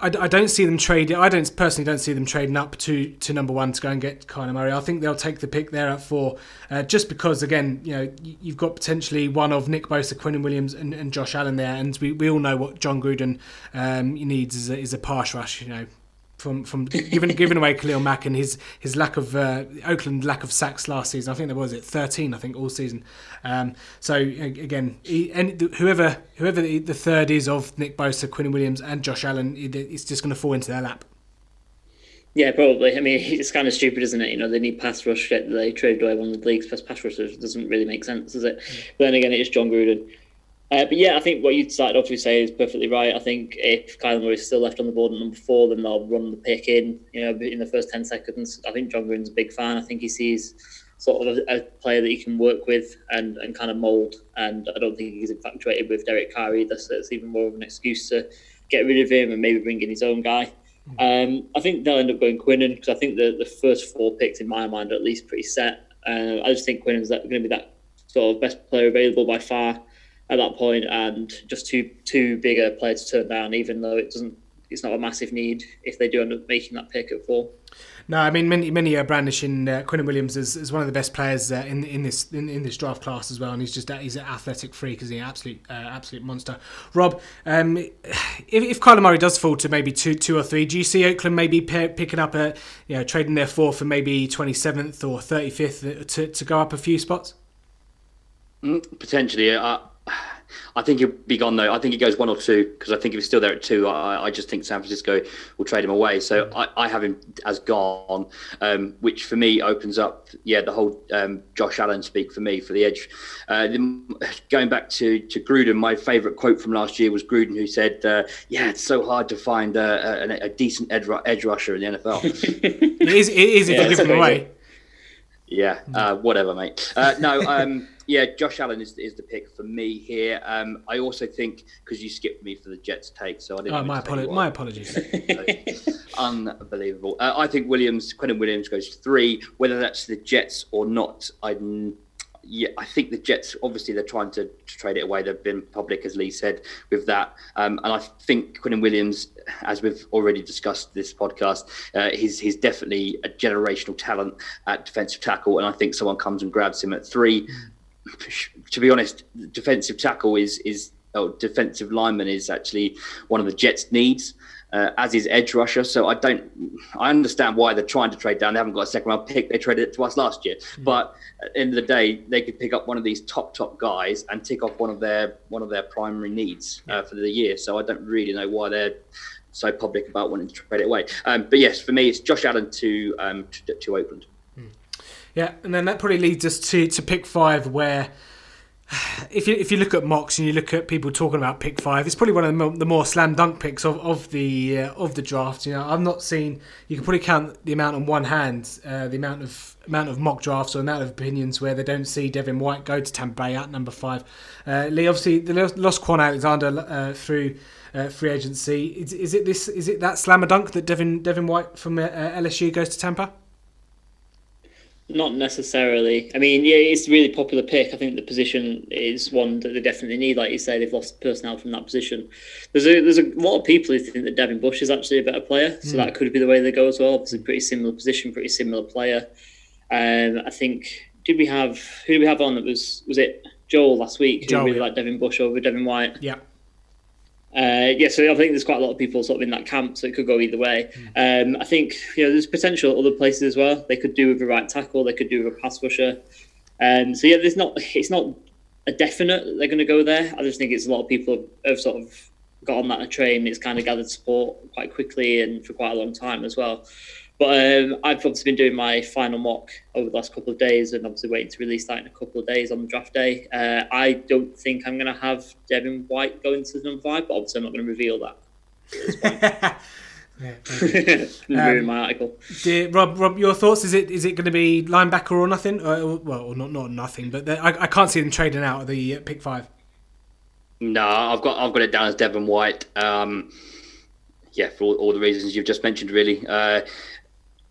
I, I don't see them trading. I don't personally don't see them trading up to, to number one to go and get Kyler Murray. I think they'll take the pick there at four, uh, just because again, you know, you've got potentially one of Nick Bosa, Quinnen Williams, and, and Josh Allen there, and we, we all know what Jon Gruden um, needs is a, is a pass rush. You know, from from giving giving away Khalil Mack and his his lack of uh, Oakland lack of sacks last season. I think there was it thirteen. I think all season. Um, so again, he, and whoever whoever the, the, third is of Nick Bosa, Quinnen Williams, and Josh Allen, it's just going to fall into their lap. Yeah, probably. I mean, it's kind of stupid, isn't it? You know, they need pass rush. They traded away one of the league's best pass rushers. It doesn't really make sense, does it? Mm. But then again, it is Jon Gruden. Uh, but yeah, I think what you started off with say is perfectly right. I think if Kyler Murray is still left on the board at number four, then they'll run the pick in, you know, in the first 10 seconds. I think Jon Gruden's a big fan. I think he sees sort of a, a player that he can work with and, and kind of mould. And I don't think he's infatuated with Derek Carr either, so it's even more of an excuse to get rid of him and maybe bring in his own guy. Um, I think they'll end up going Quinnen because I think the, the first four picks in my mind are at least pretty set. Uh, I just think Quinnen's going to be that sort of best player available by far at that point, and just too too big a player to turn down, even though it doesn't. It's not a massive need if they do end up making that pick at four. No, I mean many many are brandishing uh, Quinnen Williams as, as one of the best players uh, in in this in, in, this draft class as well, and he's just he's an athletic freak, is he? Absolute uh, absolute monster. Rob, um, if, if Kyler Murray does fall to maybe two two or three, do you see Oakland maybe p- picking up a you know trading their four for maybe twenty seventh or thirty fifth to to go up a few spots? Mm, potentially, uh, I think he'll be gone though. I think he goes one or two because I think if he's still there at two, I, I, just think San Francisco will trade him away. So I, I have him as gone, um, which for me opens up, yeah, the whole um, Josh Allen speak for me for the edge. Uh, going back to, to Gruden, my favourite quote from last year was Gruden who said, uh, "Yeah, it's so hard to find uh, a, a, decent edge, edge rusher in the NFL." it is. It is if yeah, you give him away. Yeah, uh, whatever, mate. Uh, no. Um, yeah, Josh Allen is, is the pick for me here. Um, I also think because you skipped me for the Jets take, so I didn't. Oh, my, apolo- my apologies. unbelievable. Uh, I think Williams, Quinnen Williams goes three. Whether that's the Jets or not, I yeah, I think the Jets obviously they're trying to, to, trade it away. They've been public, as Lee said, with that. Um, and I think Quinnen Williams, as we've already discussed this podcast, uh, he's he's definitely a generational talent at defensive tackle. And I think someone comes and grabs him at three to be honest, defensive tackle is is oh, defensive lineman is actually one of the Jets' needs. Uh, as is edge rusher. So I don't, I understand why they're trying to trade down. They haven't got a second round pick. They traded it to us last year. Mm-hmm. But at the end of the day, they could pick up one of these top top guys and tick off one of their one of their primary needs uh, for the year. So I don't really know why they're so public about wanting to trade it away. Um, but yes, for me, it's Josh Allen to um, to, to Oakland. Yeah, and then that probably leads us to, to pick five, where if you if you look at mocks and you look at people talking about pick five, it's probably one of the more, slam dunk picks of of the uh, of the draft. You know, I've not seen. You can probably count the amount on one hand, uh, the amount of amount of mock drafts or amount of opinions where they don't see Devin White go to Tampa Bay at number five. Uh, Lee, obviously, they lost Kwon Alexander uh, through. Uh, free agency is, is it this is it that slammer dunk that Devin Devin White from uh, LSU goes to Tampa? Not necessarily. I mean, yeah, it's a really popular pick. I think the position is one that they definitely need. Like you say, they've lost personnel from that position. There's a there's a lot of people who think that Devin Bush is actually a better player, so mm. that could be the way they go as well. It's a pretty similar position, pretty similar player. Um, I think did we have who did we have on? that was was it Joel last week? Who Joel, really yeah. liked Devin Bush over Devin White. Yeah. Uh, yeah, so I think there's quite a lot of people sort of in that camp, so it could go either way. Um, I think you know there's potential other places as well. They could do with a right tackle, they could do with a pass rusher. Um, so yeah, there's not it's not a definite that they're going to go there. I just think it's a lot of people have sort of got on that train. It's kind of gathered support quite quickly and for quite a long time as well. But um, I've obviously been doing my final mock over the last couple of days and obviously waiting to release that in a couple of days on the draft day. Uh, I don't think I'm going to have Devin White going to the number five, but obviously I'm not going to reveal that. yeah, um, my article. Dear, Rob, Rob, your thoughts? Is it is it going to be linebacker or nothing? Or, well, not not nothing, but I, I can't see them trading out of the uh, pick five. No, I've got I've got it down as Devin White. Um, yeah, for all, all, the reasons you've just mentioned, really. Uh,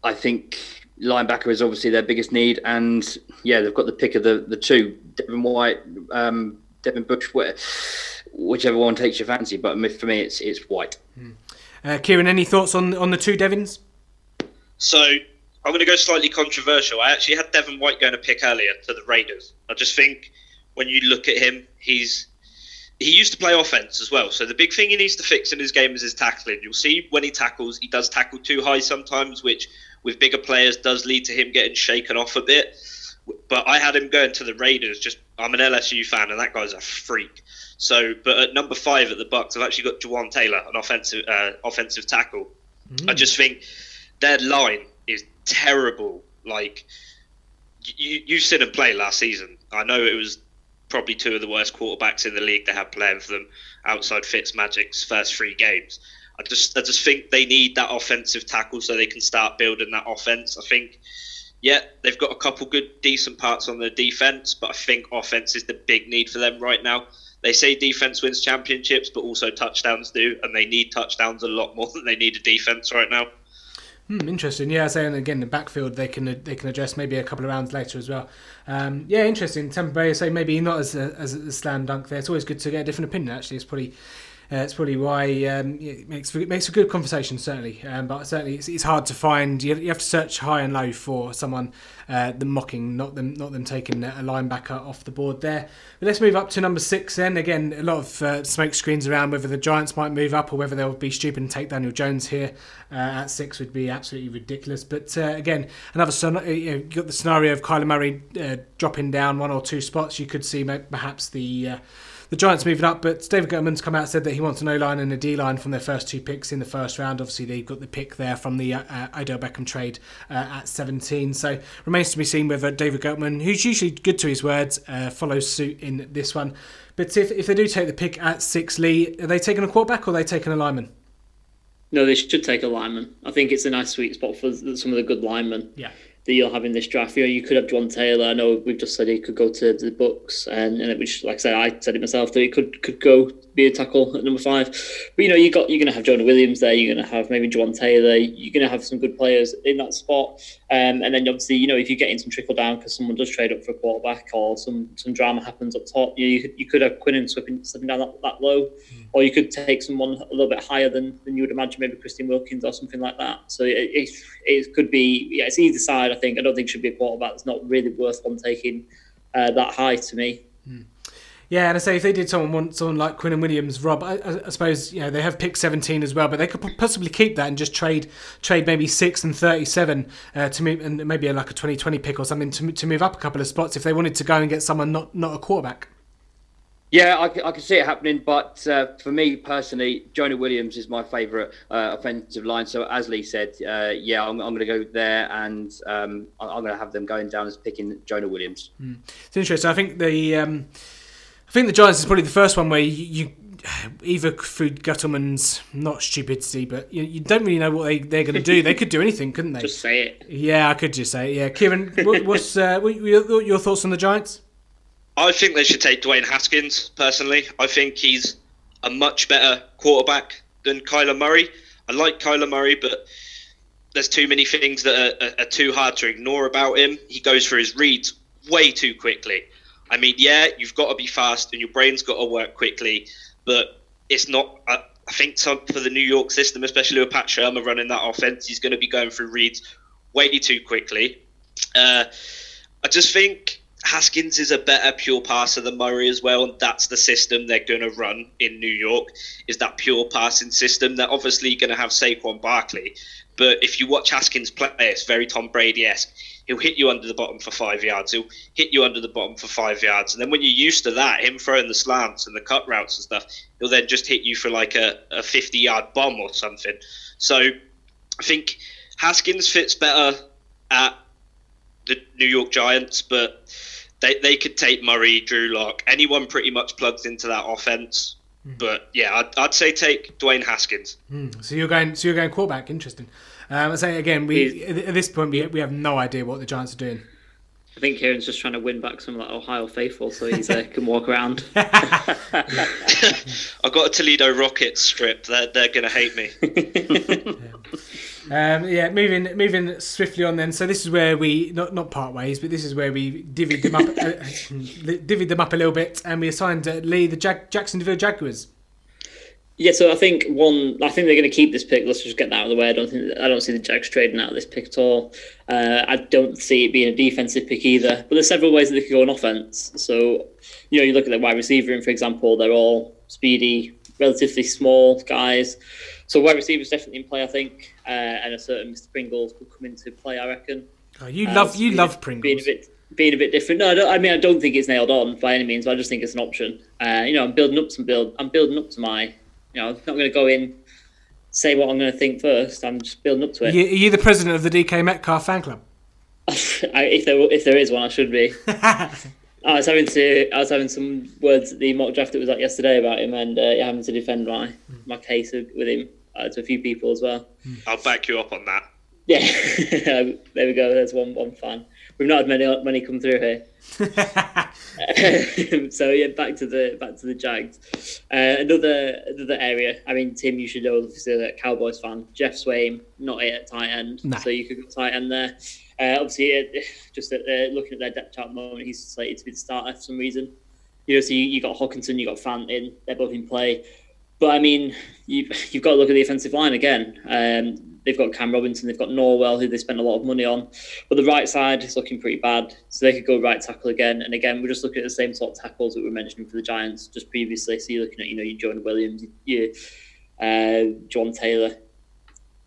I think linebacker is obviously their biggest need, and yeah, they've got the pick of the, the two, Devin White, um, Devin Bush, whichever one takes your fancy. But for me, it's it's White. Uh, Kieran, any thoughts on on the two Devins? So I'm going to go slightly controversial. I actually had Devin White going to pick earlier to the Raiders. I just think when you look at him, he's he used to play offense as well. So the big thing he needs to fix in his game is his tackling. You'll see when he tackles, he does tackle too high sometimes, which with bigger players does lead to him getting shaken off a bit. But I had him going to the Raiders. Just I'm an LSU fan, and that guy's a freak. So, but at number five at the Bucks, I've actually got Jawaan Taylor, an offensive uh, offensive tackle. Mm. I just think their line is terrible. Like you, you've seen them play last season. I know it was probably two of the worst quarterbacks in the league they have playing for them outside Fitzmagic's first three games. I just I just think they need that offensive tackle so they can start building that offense. I think yeah, they've got a couple good decent parts on the defense, but I think offense is the big need for them right now. They say defense wins championships, but also touchdowns do, and they need touchdowns a lot more than they need a defense right now. Hmm, interesting. Yeah, saying again the backfield they can they can address maybe a couple of rounds later as well. Um, yeah, interesting. Tampa Bay say maybe not as a, as a slam dunk there. It's always good to get a different opinion. Actually, it's probably uh, it's probably why um, it makes it makes a good conversation certainly. Um, but certainly it's, it's hard to find. You, you, have to search high and low for someone uh, them mocking, not them not them taking a linebacker off the board there. But let's move up to number six. Then again, a lot of uh, smoke screens around whether the Giants might move up or whether they'll be stupid and take Daniel Jones here uh, at six would be absolutely ridiculous. But uh, again, another son- you know, got the scenario of Kyler Murray uh, dropping down one or two spots. You could see perhaps the the Giants moving up, but David Gettleman's come out and said that he wants an O line and a D line from their first two picks in the first round. Obviously, they've got the pick there from the uh, uh Odell Beckham trade uh, at 17. So remains to be seen whether David Gettleman, who's usually good to his words, uh, follows suit in this one. But if, if they do take the pick at six, Lee, are they taking a quarterback or are they taking a lineman? No, they should take a lineman. I think it's a nice sweet spot for some of the good linemen. Yeah that you'll have in this draft. You know, you could have Jawaan Taylor. I know we've just said he could go to the Bucks, and, and it was like I said, I said it myself that he could could go be a tackle at number five. But you know, you got you're going to have Jonah Williams there. You're going to have maybe Jawaan Taylor. You're going to have some good players in that spot. Um, and then obviously, you know, if you're getting some trickle down because someone does trade up for a quarterback or some some drama happens up top, you, you could you could have Quinnen slipping slipping down that, that low, mm. or you could take someone a little bit higher than, than you would imagine, maybe Christian Wilkins or something like that. So it, it, it could be yeah, it's either side. I think I don't think should be a quarterback that's not really worth one taking uh, that high to me. Mm. Yeah, and I say if they did someone want someone like Quinnen Williams, Rob, I, I, suppose you know they have pick seventeen as well, but they could possibly keep that and just trade trade maybe six and thirty seven uh, to move, and maybe like a 2020 pick or something to to move up a couple of spots if they wanted to go and get someone not not a quarterback. Yeah, I, I can see it happening, but uh, for me personally, Jonah Williams is my favourite uh, offensive line. So as Lee said, uh, yeah, I'm, I'm going to go there, and um, I'm going to have them going down as picking Jonah Williams. Mm. It's interesting. I think the um, I think the Giants is probably the first one where you, you either through Gettleman's not stupidity, but you, you don't really know what they, they're going to do. They could do anything, couldn't they? Just say it. Yeah, I could just say it. Yeah, Kieran, what, what's uh, what your, your thoughts on the Giants? I think they should take Dwayne Haskins. Personally, I think he's a much better quarterback than Kyler Murray. I like Kyler Murray, but there's too many things that are, are, too hard to ignore about him. He goes for his reads way too quickly. I mean, yeah, you've got to be fast and your brain's got to work quickly, but it's not. I, I think some, for the New York system, especially with Pat Shurmur running that offense, he's going to be going through reads way too quickly. Uh, I just think Haskins is a better pure passer than Murray as well, and that's the system they're going to run in New York. Is that pure passing system? They're obviously going to have Saquon Barkley, but if you watch Haskins play, it's very Tom Brady esque he'll hit you under the bottom for five yards. He'll hit you under the bottom for five yards. And then when you're used to that, him throwing the slants and the cut routes and stuff, he'll then just hit you for like a, a 50 yard bomb or something. So I think Haskins fits better at the New York Giants, but they, they could take Murray, Drew Lock, anyone pretty much plugs into that offense. Mm. But yeah, I'd, I'd, say take Dwayne Haskins. Mm. So you're going, so you're going quarterback. Interesting. Um, I say again, we at this point we, we have no idea what the Giants are doing. I think Kieran's just trying to win back some like Ohio faithful, so he uh, can walk around. I got a Toledo Rockets strip. They're they're gonna hate me. Um, yeah, moving moving swiftly on then. So this is where we not not part ways, but this is where we divvied them up, uh, divvied them up a little bit, and we assigned uh, Lee the Jag- Jacksonville Jaguars. Yeah, so I think one. I think they're going to keep this pick. Let's just get that out of the way. I don't think I don't see the Jags trading out of this pick at all. Uh, I don't see it being a defensive pick either. But there's several ways that they could go on offense. So, you know, you look at the wide receiver, and for example, they're all speedy, relatively small guys. So wide receivers definitely in play, I think, uh, and a certain Mr. Pringles could come into play, I reckon. Oh, you Uh, love you being- love Being a Pringles. bit being a bit different. No, I, don't, I mean I don't think it's nailed on by any means, but I just think it's an option. Uh, you know, I'm building up some build. I'm building up to my. You know, I'm not going to go in, say what I'm going to think first. I'm just building up to it. you, are you the president of the DK Metcalf fan club? I, if there if there is one, I should be. I was having to I was having some words at the mock draft that was like yesterday about him, and uh, having to defend my my case with him uh, to a few people as well. I'll back you up on that. Yeah, there we go. There's one one fan. We've not had many many come through here. so yeah, back to the back to the Jags. Uh, another another area. I mean, Tim, you should know obviously that Cowboys fan. Geoff Swaim, not it at tight end, No. so you could go tight end there. Uh, obviously, uh, just at, uh, looking at their depth chart at the moment, he's slated to be the starter for some reason. You know, so you, you got Hockenson, you got Fant in, they're both in play. But I mean, you, you've got to look at the offensive line again. Um, they've got Cam Robinson, they've got Norwell, who they spent a lot of money on. But the right side is looking pretty bad. So they could go right tackle again. And again, we're just looking at the same sort of tackles that we were mentioning for the Giants just previously. So you're looking at, you know, your Jonah Williams, your uh, Jawaan Taylor.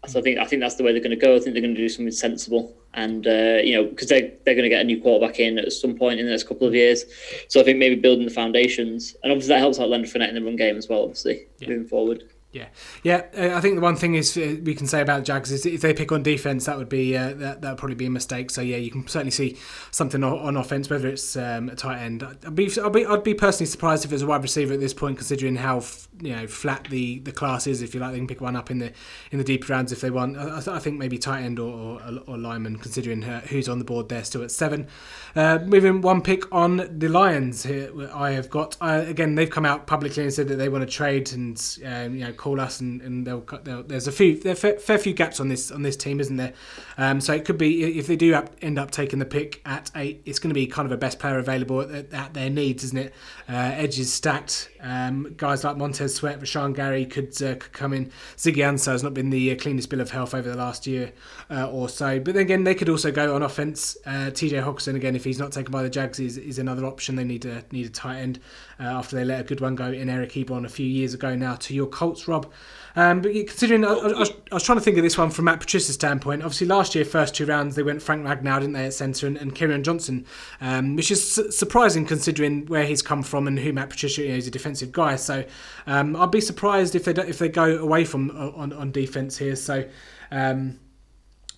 So I think I think that's the way they're going to go. I think they're going to do something sensible, and uh, you know, because they're they're going to get a new quarterback in at some point in the next couple of years. So I think maybe building the foundations, and obviously that helps out Leonard Fournette in the run game as well. Obviously, moving forward. Yeah, yeah. Uh, I think the one thing is uh, we can say about the Jags is if they pick on defense, that would be uh, that that probably be a mistake. So yeah, you can certainly see something on, offense, whether it's um, a tight end. I'd be, I'd be I'd be personally surprised if it was a wide receiver at this point, considering how f- you know flat the, the class is. If you like, they can pick one up in the in the deeper rounds if they want. I, I think maybe tight end or or, or lineman, considering who's on the board there still at seven. Uh, moving one pick on the Lions here, I have got again. They've come out publicly and said that they want to trade and um, you know call us and, and they'll, they'll there's a few there fair, fair few gaps on this on this team, isn't there? Um, so it could be if they do end up taking the pick at eight, it's going to be kind of a best player available at, at their needs, isn't it? Uh, edge is stacked. Um, guys like Montez Sweat, Rashan Gary could, uh, could come in. Ziggy Ansah has not been the uh, cleanest bill of health over the last year uh, or so. But then again, they could also go on offense. Uh, TJ Hockenson, again, if he's not taken by the Jags, is, is another option. They need a need a tight end uh, after they let a good one go in Eric Ebron a few years ago now to your Colts, Rob. Um, but considering, I, I, was, I was trying to think of this one from Matt Patricia's standpoint. Obviously, last year, first two rounds, they went Frank Ragnow, didn't they, at centre, and, and Kerryon Johnson, um, which is su- surprising considering where he's come from and who Matt Patricia, he's a defensive guy. So um, I'd be surprised if they if they go away from on, on defense here. So. Um,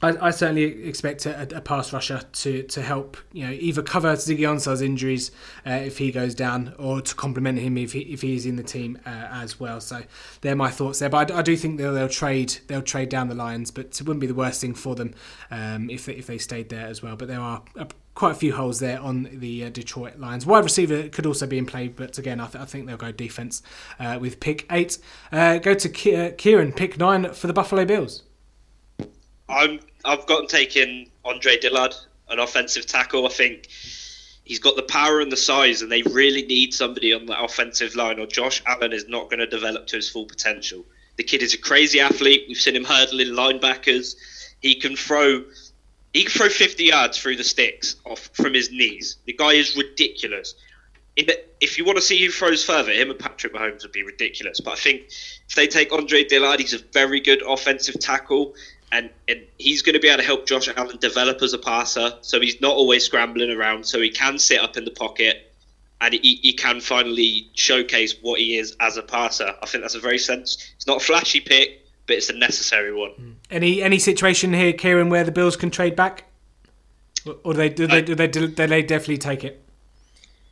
I, I certainly expect a, a pass rusher to, to help, you know, either cover Ziggy Ansah's injuries uh, if he goes down, or to complement him if he, if he's in the team uh, as well. So they're my thoughts there. But I, I do think they'll, they'll trade they'll trade down the lines, but it wouldn't be the worst thing for them um, if they, if they stayed there as well. But there are uh, quite a few holes there on the uh, Detroit Lions. Wide receiver could also be in play, but again, I, th- I think they'll go defense uh, with pick eight. Uh, go to Ki- uh, Kieran, pick nine for the Buffalo Bills. I'm I've got taken Andre Dillard, an offensive tackle. I think he's got the power and the size, and they really need somebody on that offensive line, or Josh Allen is not going to develop to his full potential. The kid is a crazy athlete. We've seen him hurdling linebackers. He can throw. He can throw 50 yards through the sticks off from his knees. The guy is ridiculous. If, if you want to see who throws further, him and Patrick Mahomes would be ridiculous. But I think if they take Andre Dillard, he's a very good offensive tackle and, and he's going to be able to help Josh Allen develop as a passer. So he's not always scrambling around. So he can sit up in the pocket, and he, he can finally showcase what he is as a passer. I think that's a very sense. It's not a flashy pick, but it's a necessary one. Hmm. Any any situation here, Kieran, where the Bills can trade back, or do they do they do they, do they definitely take it?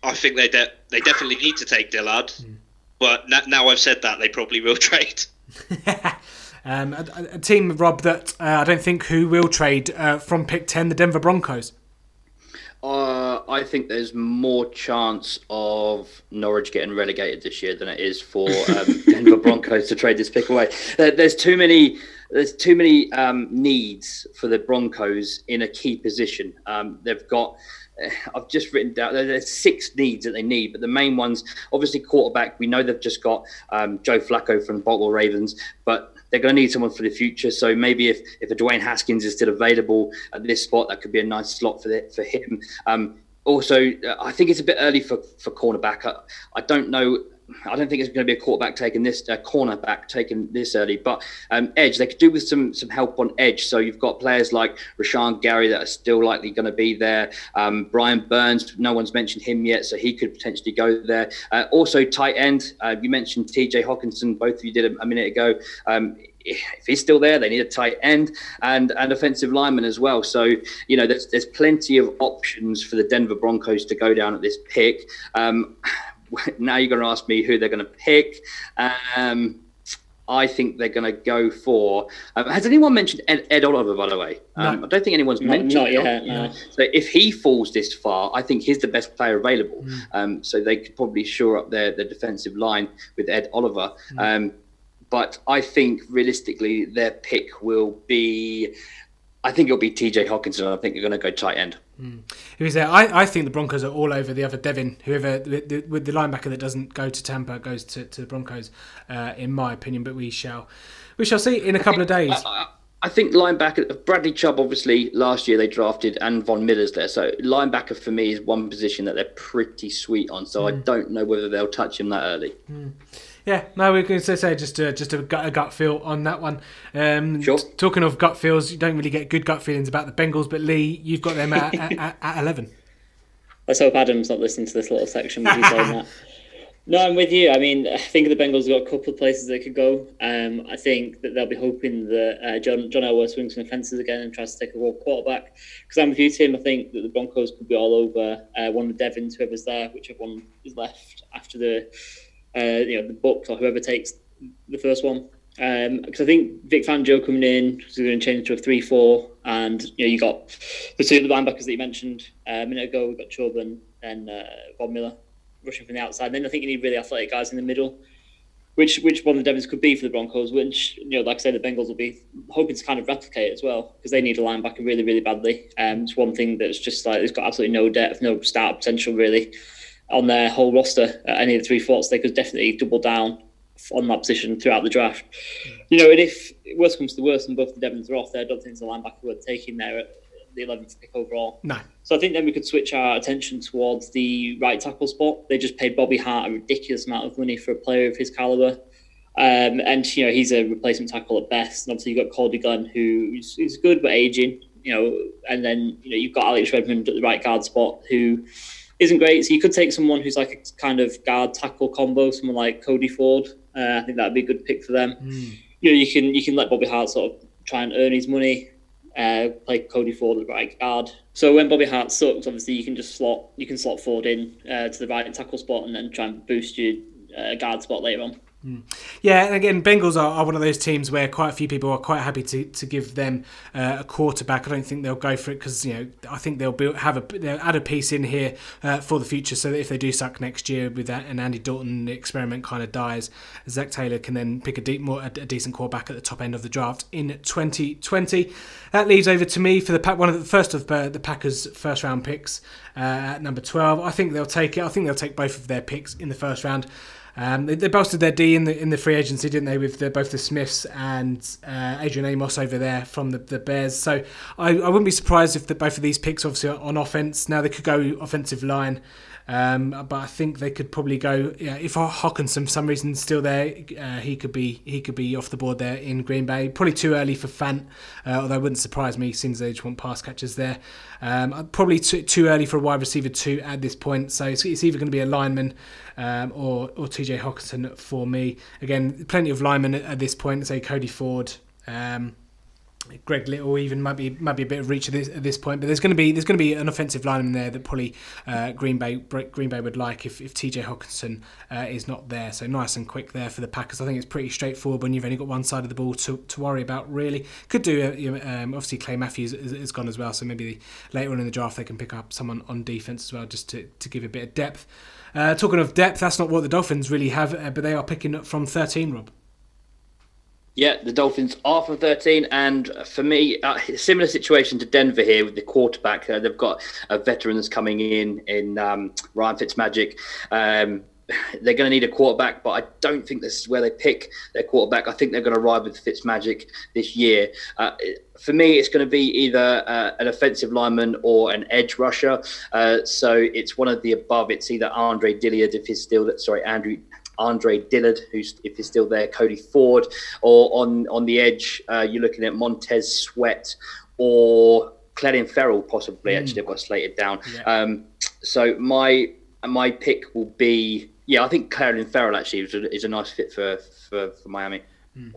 I think they de- they definitely need to take Dillard, hmm. but na- now I've said that, they probably will trade. Um, a, a- team, Rob, that uh, I don't think who will trade uh, from pick ten, the Denver Broncos. Uh, I think there's more chance of Norwich getting relegated this year than it is for um, Denver Broncos to trade this pick away. There, there's too many. There's too many um, needs for the Broncos in a key position. Um, they've got. I've just written down. There's six needs that they need, but the main ones, obviously, quarterback. We know they've just got um, Joe Flacco from Baltimore Ravens, but they're going to need someone for the future. So maybe if if a Dwayne Haskins is still available at this spot, that could be a nice slot for the, for him. Um, also, uh, I think it's a bit early for for cornerback. I, I don't know. I don't think it's going to be a quarterback taking this uh, cornerback taken this early, but um, edge they could do with some some help on edge. So you've got players like Rashan Gary that are still likely going to be there. Um, Brian Burns, no one's mentioned him yet, so he could potentially go there. Uh, also tight end, uh, you mentioned T.J. Hockenson. Both of you did a, a minute ago. Um, if he's still there, they need a tight end and and offensive lineman as well. So you know, there's there's plenty of options for the Denver Broncos to go down at this pick. Um, now you're going to ask me who they're going to pick. Um, I think they're going to go for. Um, has anyone mentioned Ed, Ed, Oliver? By the way, um, No. I don't think anyone's Not, mentioned. not yet. No. so if he falls this far, I think he's the best player available. Um, so they could probably shore up their, their defensive line with Ed Oliver. Um, but I think realistically, their pick will be. I think it'll be TJ Hockenson. And I think you're going to go tight end. Who is there? I, I think the Broncos are all over the other Devin. Whoever the, the, with the linebacker that doesn't go to Tampa goes to, to the Broncos, uh, in my opinion. But we shall we shall see in a couple of days. I, I think linebacker Bradley Chubb. Obviously, last year they drafted and Von Miller's there. So linebacker for me is one position that they're pretty sweet on. So I hmm. don't know whether they'll touch him that early. Hmm. Yeah, no, we're going to say just a, just a gut, a gut feel on that one. Um, Sure. t- talking of gut feels, you don't really get good gut feelings about the Bengals, but Lee, you've got them at, at, at, at eleven. Let's hope Adam's not listening to this little section with you saying that. No, I'm with you. I mean, I think the Bengals have got a couple of places they could go. Um, I think that they'll be hoping that uh, John John Elway swings from the fences again and tries to take a raw quarterback. Because I'm with you, Tim. I think that the Broncos could be all over uh, one of the Devins, whoever's there, whichever one is left after the uh, you know the Bucks or whoever takes the first one. Because I think Vic Fangio coming in is going to change to a three-four, and you know you got the two of the linebackers that you mentioned uh, a minute ago. We've got Chobin and uh, Von Miller rushing from the outside. And then I think you need really athletic guys in the middle, which which one of the Devins could be for the Broncos. Which you know, like I said, the Bengals will be hoping to kind of replicate as well because they need a linebacker really, really badly. Um, it's one thing that's just like it's got absolutely no depth, no start potential really on their whole roster at any of the three forts. They could definitely double down on that position throughout the draft. You know, and if worst comes to worst and both the Devins are off there, I don't think there's a linebacker worth taking there at the 11th pick overall. No, So I think then we could switch our attention towards the right tackle spot. They just paid Bobby Hart a ridiculous amount of money for a player of his caliber. Um, and, you know, he's a replacement tackle at best. And obviously you've got Cordy Glenn, who's, who's good but aging, you know, and then, you know, you've got Alex Redmond at the right guard spot who isn't great. So you could take someone who's like a kind of guard tackle combo, someone like Cody Ford. Uh, I think that'd be a good pick for them. You know, you can you can let Bobby Hart sort of try and earn his money, uh, play Cody Ford at the right guard. So when Bobby Hart sucks, obviously you can just slot you can slot Ford in uh, to the right tackle spot and then try and boost your uh, guard spot later on. Yeah, and again, Bengals are, are one of those teams where quite a few people are quite happy to, to give them uh, a quarterback. I don't think they'll go for it because you know I think they'll build, have a they'll add a piece in here uh, for the future, so that if they do suck next year with that and Andy Dalton experiment kind of dies, Zac Taylor can then pick a, deep, more, a, a decent quarterback at the top end of the draft in 2020. That leaves over to me for the pack one of the first of uh, the Packers' first round picks uh, at number 12. I think they'll take it. I think they'll take both of their picks in the first round. Um, they, they bolstered their D in the in the free agency, didn't they? With the, both the Smiths and uh, Adrian Amos over there from the, the Bears. So I, I wouldn't be surprised if the, both of these picks, obviously are on offense, now they could go offensive line. Um, but I think they could probably go. Yeah, if Hawkins for some reason still there, uh, he could be he could be off the board there in Green Bay. Probably too early for Fant, uh, although it wouldn't surprise me since they just want pass catchers there. Um, probably too, too early for a wide receiver too at this point. So it's, it's either going to be a lineman um, or or TJ Hockenson for me. Again, plenty of linemen at, at this point. Say Cody Ford. Um, Greg Little even might be might be a bit of reach at this, at this point, but there's going to be there's going to be an offensive lineman there that probably uh, Green Bay Green Bay would like if, if TJ Hockenson uh, is not there. So nice and quick there for the Packers. I think it's pretty straightforward when you've only got one side of the ball to, to worry about. Really, could do uh, um, obviously Clay Matthews is, is gone as well, so maybe later on in the draft they can pick up someone on defense as well just to, to give a bit of depth. Uh, talking of depth, that's not what the Dolphins really have, uh, but they are picking up from 13, Rob. Yeah, the Dolphins are from 13, and for me, uh, similar situation to Denver here with the quarterback. Uh, they've got a veteran that's coming in in um, Ryan Fitzmagic. Um, they're going to need a quarterback, but I don't think this is where they pick their quarterback. I think they're going to ride with Fitzmagic this year. Uh, for me, it's going to be either uh, an offensive lineman or an edge rusher. Uh, so it's one of the above. It's either Andre Dillard if he's still sorry Andrew Andre Dillard, who's if he's still there, Cody Ford, or on on the edge, uh, you're looking at Montez Sweat or Clelin Ferrell, possibly. Mm. Actually, I've got slated down. Yeah. Um, so my my pick will be yeah, I think Clelin Ferrell actually is a, is a nice fit for for, for Miami. Mm.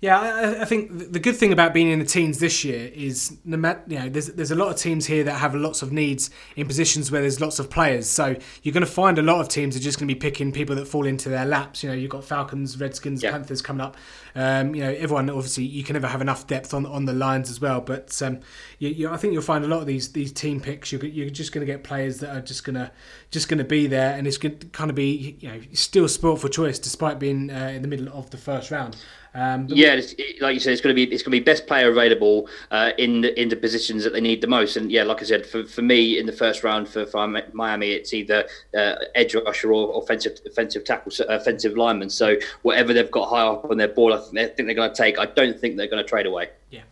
Yeah, I, I, think the good thing about being in the teens this year is, you know, there's there's a lot of teams here that have lots of needs in positions where there's lots of players. So you're going to find a lot of teams are just going to be picking people that fall into their laps. You know, you've got Falcons, Redskins, yeah. Panthers coming up. Um, you know, everyone obviously you can never have enough depth on on the lines as well. But um, you, you, I think you'll find a lot of these these team picks. You're, you're just going to get players that are just going to just going to be there, and it's going to kind of be you know still sport for choice despite being uh, in the middle of the first round. Um, yeah, it, like you said, it's going to be it's going to be best player available uh, in the, in the positions that they need the most. And yeah, like I said, for, for me in the first round for, for Miami, it's either uh, edge rusher or offensive offensive tackle, offensive lineman. So whatever they've got high up on their board, I think, they think they're going to take. I don't think they're going to trade away. Yeah,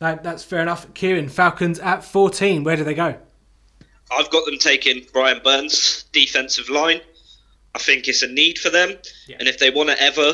no, that's fair enough. Kieran Falcons at fourteen. Where do they go? I've got them taking Brian Burns, defensive line. I think it's a need for them, yeah. and if they want to ever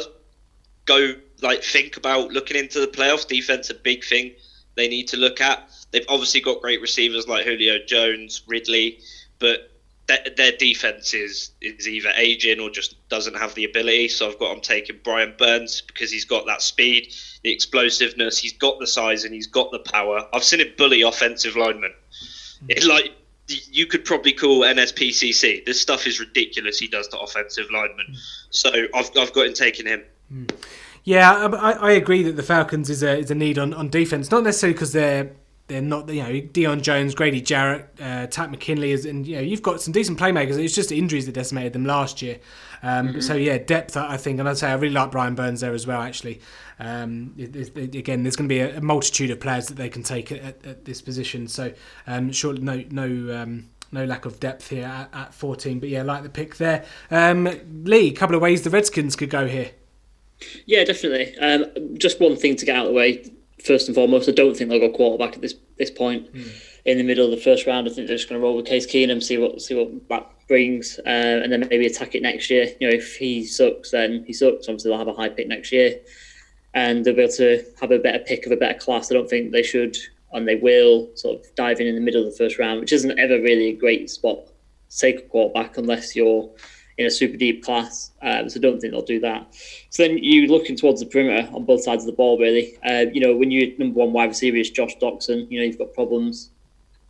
go like think about looking into the playoffs. Defense a big thing they need to look at. They've obviously got great receivers like Julio Jones, Ridley, but th- their defense is is either aging or just doesn't have the ability. So I've got I'm taking Brian Burns because he's got that speed, the explosiveness, he's got the size, and he's got the power. I've seen him bully offensive linemen. It like you could probably call NSPCC. This stuff is ridiculous. He does to offensive linemen. So I've I've got him taking him. Mm. Yeah, I, I agree that the Falcons is a is a need on, on defense, not necessarily because they're they're not you know Deion Jones, Grady Jarrett, uh, Takk McKinley, is, and you know you've got some decent playmakers. It's just injuries that decimated them last year. Um, mm-hmm. So yeah, depth I think, and I'd say I really like Brian Burns there as well. Actually, um, it, it, again, there's going to be a, multitude of players that they can take at, at, at this position. So um, sure, no no. Um, no lack of depth here at, at 14, but yeah, like the pick there. Um, Lee, a couple of ways the Redskins could go here. Yeah, definitely. Um, just one thing to get out of the way. First and foremost, I don't think they'll go quarterback at this this point. Mm. In the middle of the first round, I think they're just going to roll with Case Keenum, see what see what that brings, uh, and then maybe attack it next year. You know, if he sucks, then he sucks. Obviously, they'll have a high pick next year, and they'll be able to have a better pick of a better class. I don't think they should, and they will, sort of dive in in the middle of the first round, which isn't ever really a great spot to take a quarterback unless you're in a super deep class. Um, so don't think they'll do that. So then you're looking towards the perimeter on both sides of the ball, really. Uh, you know, when your number one wide receiver is Josh Doctson, you know, you've got problems.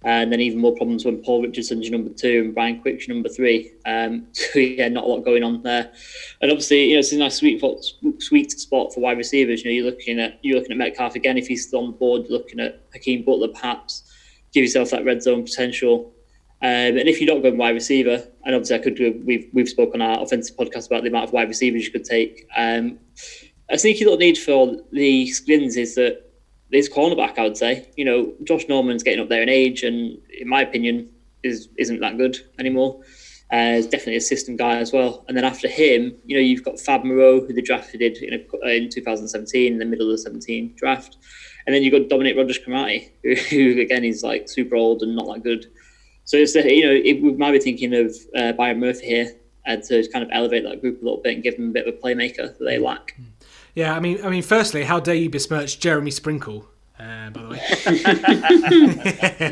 And then even more problems when Paul Richardson's your number two and Brian Quick's your number three. Um, so yeah, not a lot going on there. And obviously, you know, it's a nice sweet spot, sweet spot for wide receivers. You know, you're looking at you're looking at Metcalf again if he's still on board. You're looking at Hakeem Butler, perhaps give yourself that red zone potential. Um, and if you're not going wide receiver, and obviously I could do, we've we've spoken on our offensive podcast about the amount of wide receivers you could take. Um, a sneaky little need for the Skins is that there's cornerback. I would say, you know, Josh Norman's getting up there in age, and in my opinion, is isn't that good anymore. Uh, he's definitely a system guy as well. And then after him, you know, you've got Fab Moreau, who they drafted in, a, in 2017, in the middle of the 17 draft. And then you've got Dominique Rodgers-Cromartie, who, who, again is like super old and not that good. So it's you know it, we might be thinking of uh, Byron Murphy here and to kind of elevate that group a little bit and give them a bit of a playmaker that they lack. Yeah, I mean, I mean, firstly, how dare you besmirch Jeremy Sprinkle? Uh, by the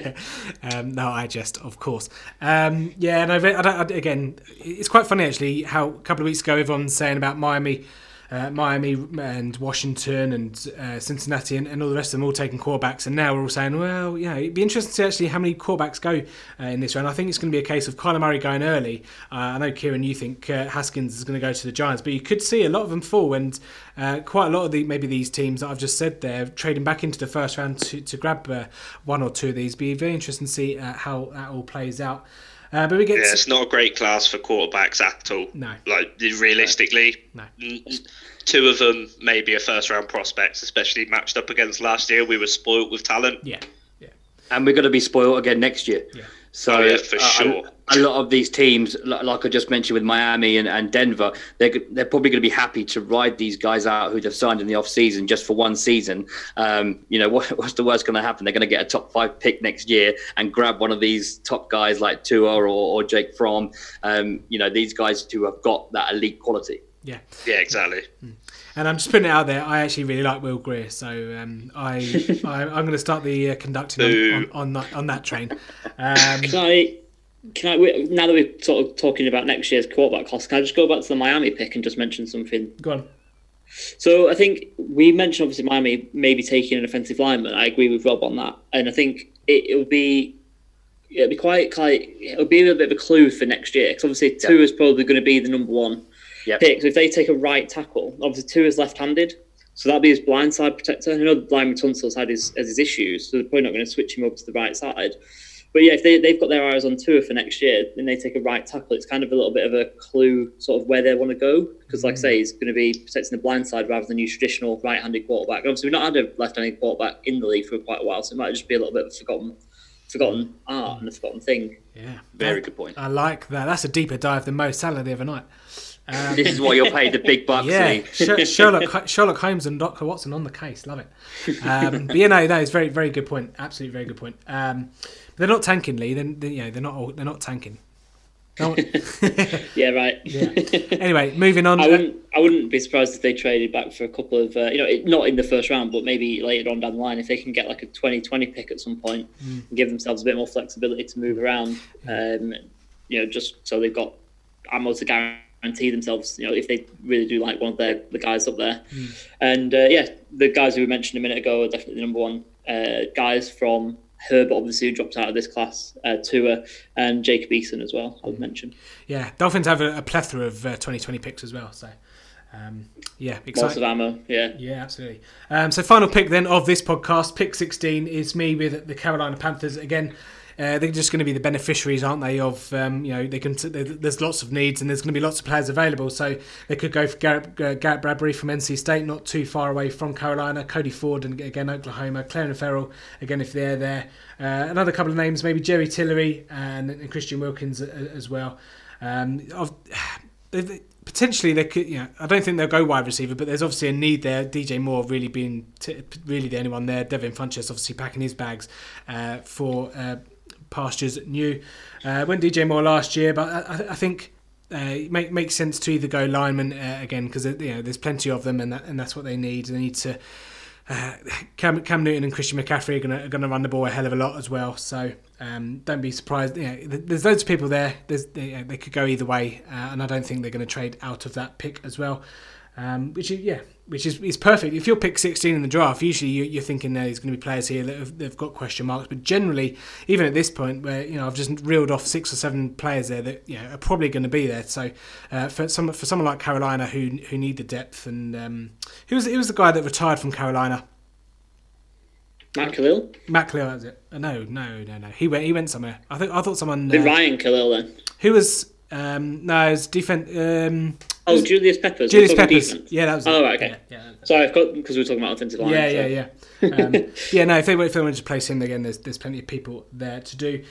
way. um, no, I just, of course. Um, yeah, and I, I, I, again, it's quite funny actually how a couple of weeks ago everyone's saying about Miami uh, Miami and Washington and uh, Cincinnati and, and all the rest of them all taking quarterbacks, and now we're all saying, well, yeah, it'd be interesting to see actually how many quarterbacks go uh, in this round. I think it's going to be a case of Kyler Murray going early. Uh, I know Kieran, you think uh, Haskins is going to go to the Giants, but you could see a lot of them fall, and uh, quite a lot of the maybe these teams that I've just said there trading back into the first round to to grab uh, one or two of these. Be very interesting to see uh, how that all plays out. Uh, but we get Yeah, to- it's not a great class for quarterbacks at all. No. Like realistically, No. n- n- two of them maybe a first round prospects, especially matched up against last year. We were spoilt with talent. yeah, yeah, and we're going to be spoiled again next year. Yeah. So Oh, yeah, for uh, sure. A, a lot of these teams, like I just mentioned with Miami and, and Denver, they're they're probably going to be happy to ride these guys out who they've signed in the off season just for one season. Um, you know, what, what's the worst going to happen? They're going to get a top five pick next year and grab one of these top guys like Tua or, or Jake Fromm. Um, you know, these guys who have got that elite quality. yeah. Yeah, exactly. And I'm just putting it out there. I actually really like Will Grier, so um, I, I I'm going to start the uh, conducting on, on, on that on that train. Um, Can I? Can I? we- Now that we're sort of talking about next year's quarterback cost, can I just go back to the Miami pick and just mention something? go on. So I think we mentioned obviously Miami maybe taking an offensive lineman. I agree with Rob on that, and I think it, would be. It'll be quite, quite. It'll be a little bit of a clue for next year because obviously Tua is probably going to be the number one Yep. pick. So if they take a right tackle, obviously two is left-handed, so that'll be his blind side protector. I know Laremy Tunsil's had his has his issues, so they're probably not going to switch him over to the right side. But yeah, if they, they've got their eyes on tour for next year, then they take a right tackle. It's kind of a little bit of a clue, sort of where they want to go. Because, like I say, he's going to be protecting the blind side rather than your traditional right-handed quarterback. And obviously, we've not had a left-handed quarterback in the league for quite a while, so it might just be a little bit of a forgotten, forgotten art and a forgotten thing. Yeah, Very That- good point. I like that. That's a deeper dive than Mo Salah the other night. Um, This is why you're paid the big bucks. yeah, Sherlock Sherlock Holmes and Doctor Watson on the case. Love it. Um, but you know, that is very very good point. Absolutely very good point. Um, but they're not tanking, Lee. Then you know, they're not all, they're not tanking. No one- Yeah, right. anyway, moving on. I wouldn't. I wouldn't be surprised if they traded back for a couple of, uh, you know, not in the first round, but maybe later on down the line, if they can get like a 2020 pick at some point and give themselves a bit more flexibility to move around. Um, you know, just so they've got ammo to guarantee themselves. You know, if they really do like one of their the guys up there, and uh, yeah, the guys who we mentioned a minute ago are definitely the number one uh, guys from. Herbert, obviously, who dropped out of this class, uh, Tua, and Jacob Eason as well, I would mention. yeah, Dolphins have a, a plethora of uh, 2020 picks as well. So um, yeah, Lots exciting. of ammo, yeah. Yeah, absolutely. Um, so, final pick then of this podcast, pick 16, is me with the Carolina Panthers. Again, uh, they're just going to be the beneficiaries, aren't they? Of um, you know, they can. T- there's lots of needs, and there's going to be lots of players available. So they could go for Garrett, uh, Garrett Bradbury from NC State, not too far away from Carolina. Cody Ford and again Oklahoma. Clarence Farrell again if they're there. Uh, another couple of names, maybe Jerry Tillery and, and Christian Wilkins a- as well. Um, of, potentially they could. You know, I don't think they'll go wide receiver, but there's obviously a need there. DJ Moore really being t- really the only one there. Devin Funchess obviously packing his bags uh, for uh, pastures new. Uh, went DJ Moore last year, but I, I- think. Uh, it make makes sense to either go lineman uh, again because you know there's plenty of them and that, and that's what they need. They need to uh, Cam, Cam Newton and Christian McCaffrey are going to run the ball a hell of a lot as well. So um, don't be surprised. You know, there's loads of people there. They, uh, they could go either way, uh, and I don't think they're going to trade out of that pick as well. Um, which is yeah, which is is perfect. If you're pick 16 in the draft, usually you, you're thinking uh, there's going to be players here that have, they've got question marks. But generally, even at this point, where you know I've just reeled off six or seven players there that you know are probably going to be there. So uh, for some for someone like Carolina who who need the depth and um, who was it was the guy that retired from Carolina. Matt Kalil? Matt Kalil, it? Uh, no, no, no, no. He went. He went somewhere. I think. I thought someone. The Uh, Ryan Kalil then? who was? Um, no, it was defense. Um, Oh, Julius Peppers. Julius Peppers. Yeah, that was. Oh, right, okay. Yeah, yeah, Sorry, I've got because we were talking about offensive line. yeah, so- yeah, yeah. Um, yeah, no. If they if they wanted to place him again, there's there's plenty of people there to do.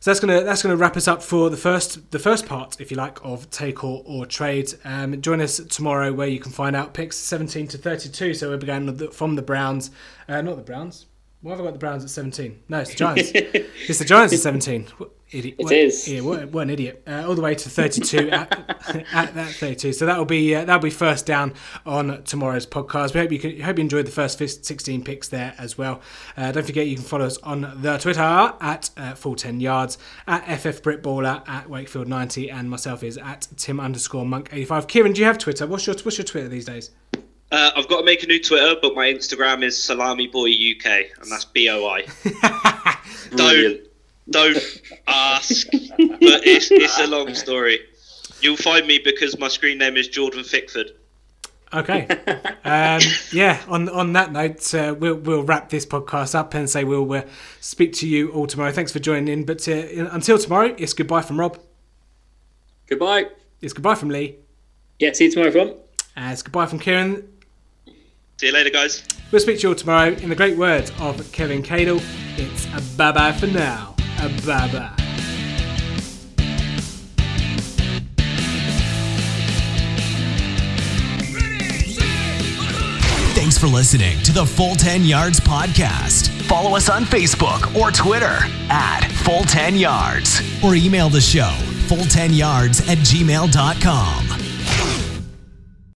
So that's gonna that's gonna wrap us up for the first the first part, if you like, of take or, or trade. Um, join us tomorrow where you can find out picks 17 to 32. So we're the- from the Browns, uh, not the Browns. Why have I got the Browns at 17? No, it's the Giants. it's the Giants at 17. What, idiot. It what, is. Yeah, what, what an idiot. Uh, all the way to 32 at, at that 32. So that'll be uh, that'll be first down on tomorrow's podcast. We hope you can, hope you enjoyed the first 16 picks there as well. Uh, don't forget you can follow us on the Twitter at uh, full 10 yards at FF Britballer at Wakefield 90 and myself is at Tim underscore Monk 85. Kieran, do you have Twitter? What's your what's your Twitter these days? Uh, I've got to make a new Twitter, but my Instagram is Salami Boy UK, and that's B O I. don't don't ask, but it's it's a long story. You'll find me because my screen name is Jordan Fickford. Okay. Um, yeah. On on that note, uh, we'll we'll wrap this podcast up and say we'll uh, speak to you all tomorrow. Thanks for joining in. But uh, until tomorrow, it's goodbye from Rob. Goodbye. It's goodbye from Lee. Yeah, see you tomorrow, everyone. And it's goodbye from Kieran. See you later, guys. We'll speak to you all tomorrow. In the great words of Kevin Cadle, it's a bye bye for now. A bye bye. Thanks for listening to the Full 10 Yards Podcast. Follow us on Facebook or Twitter at Full 10 Yards or email the show full10yards at gmail.com.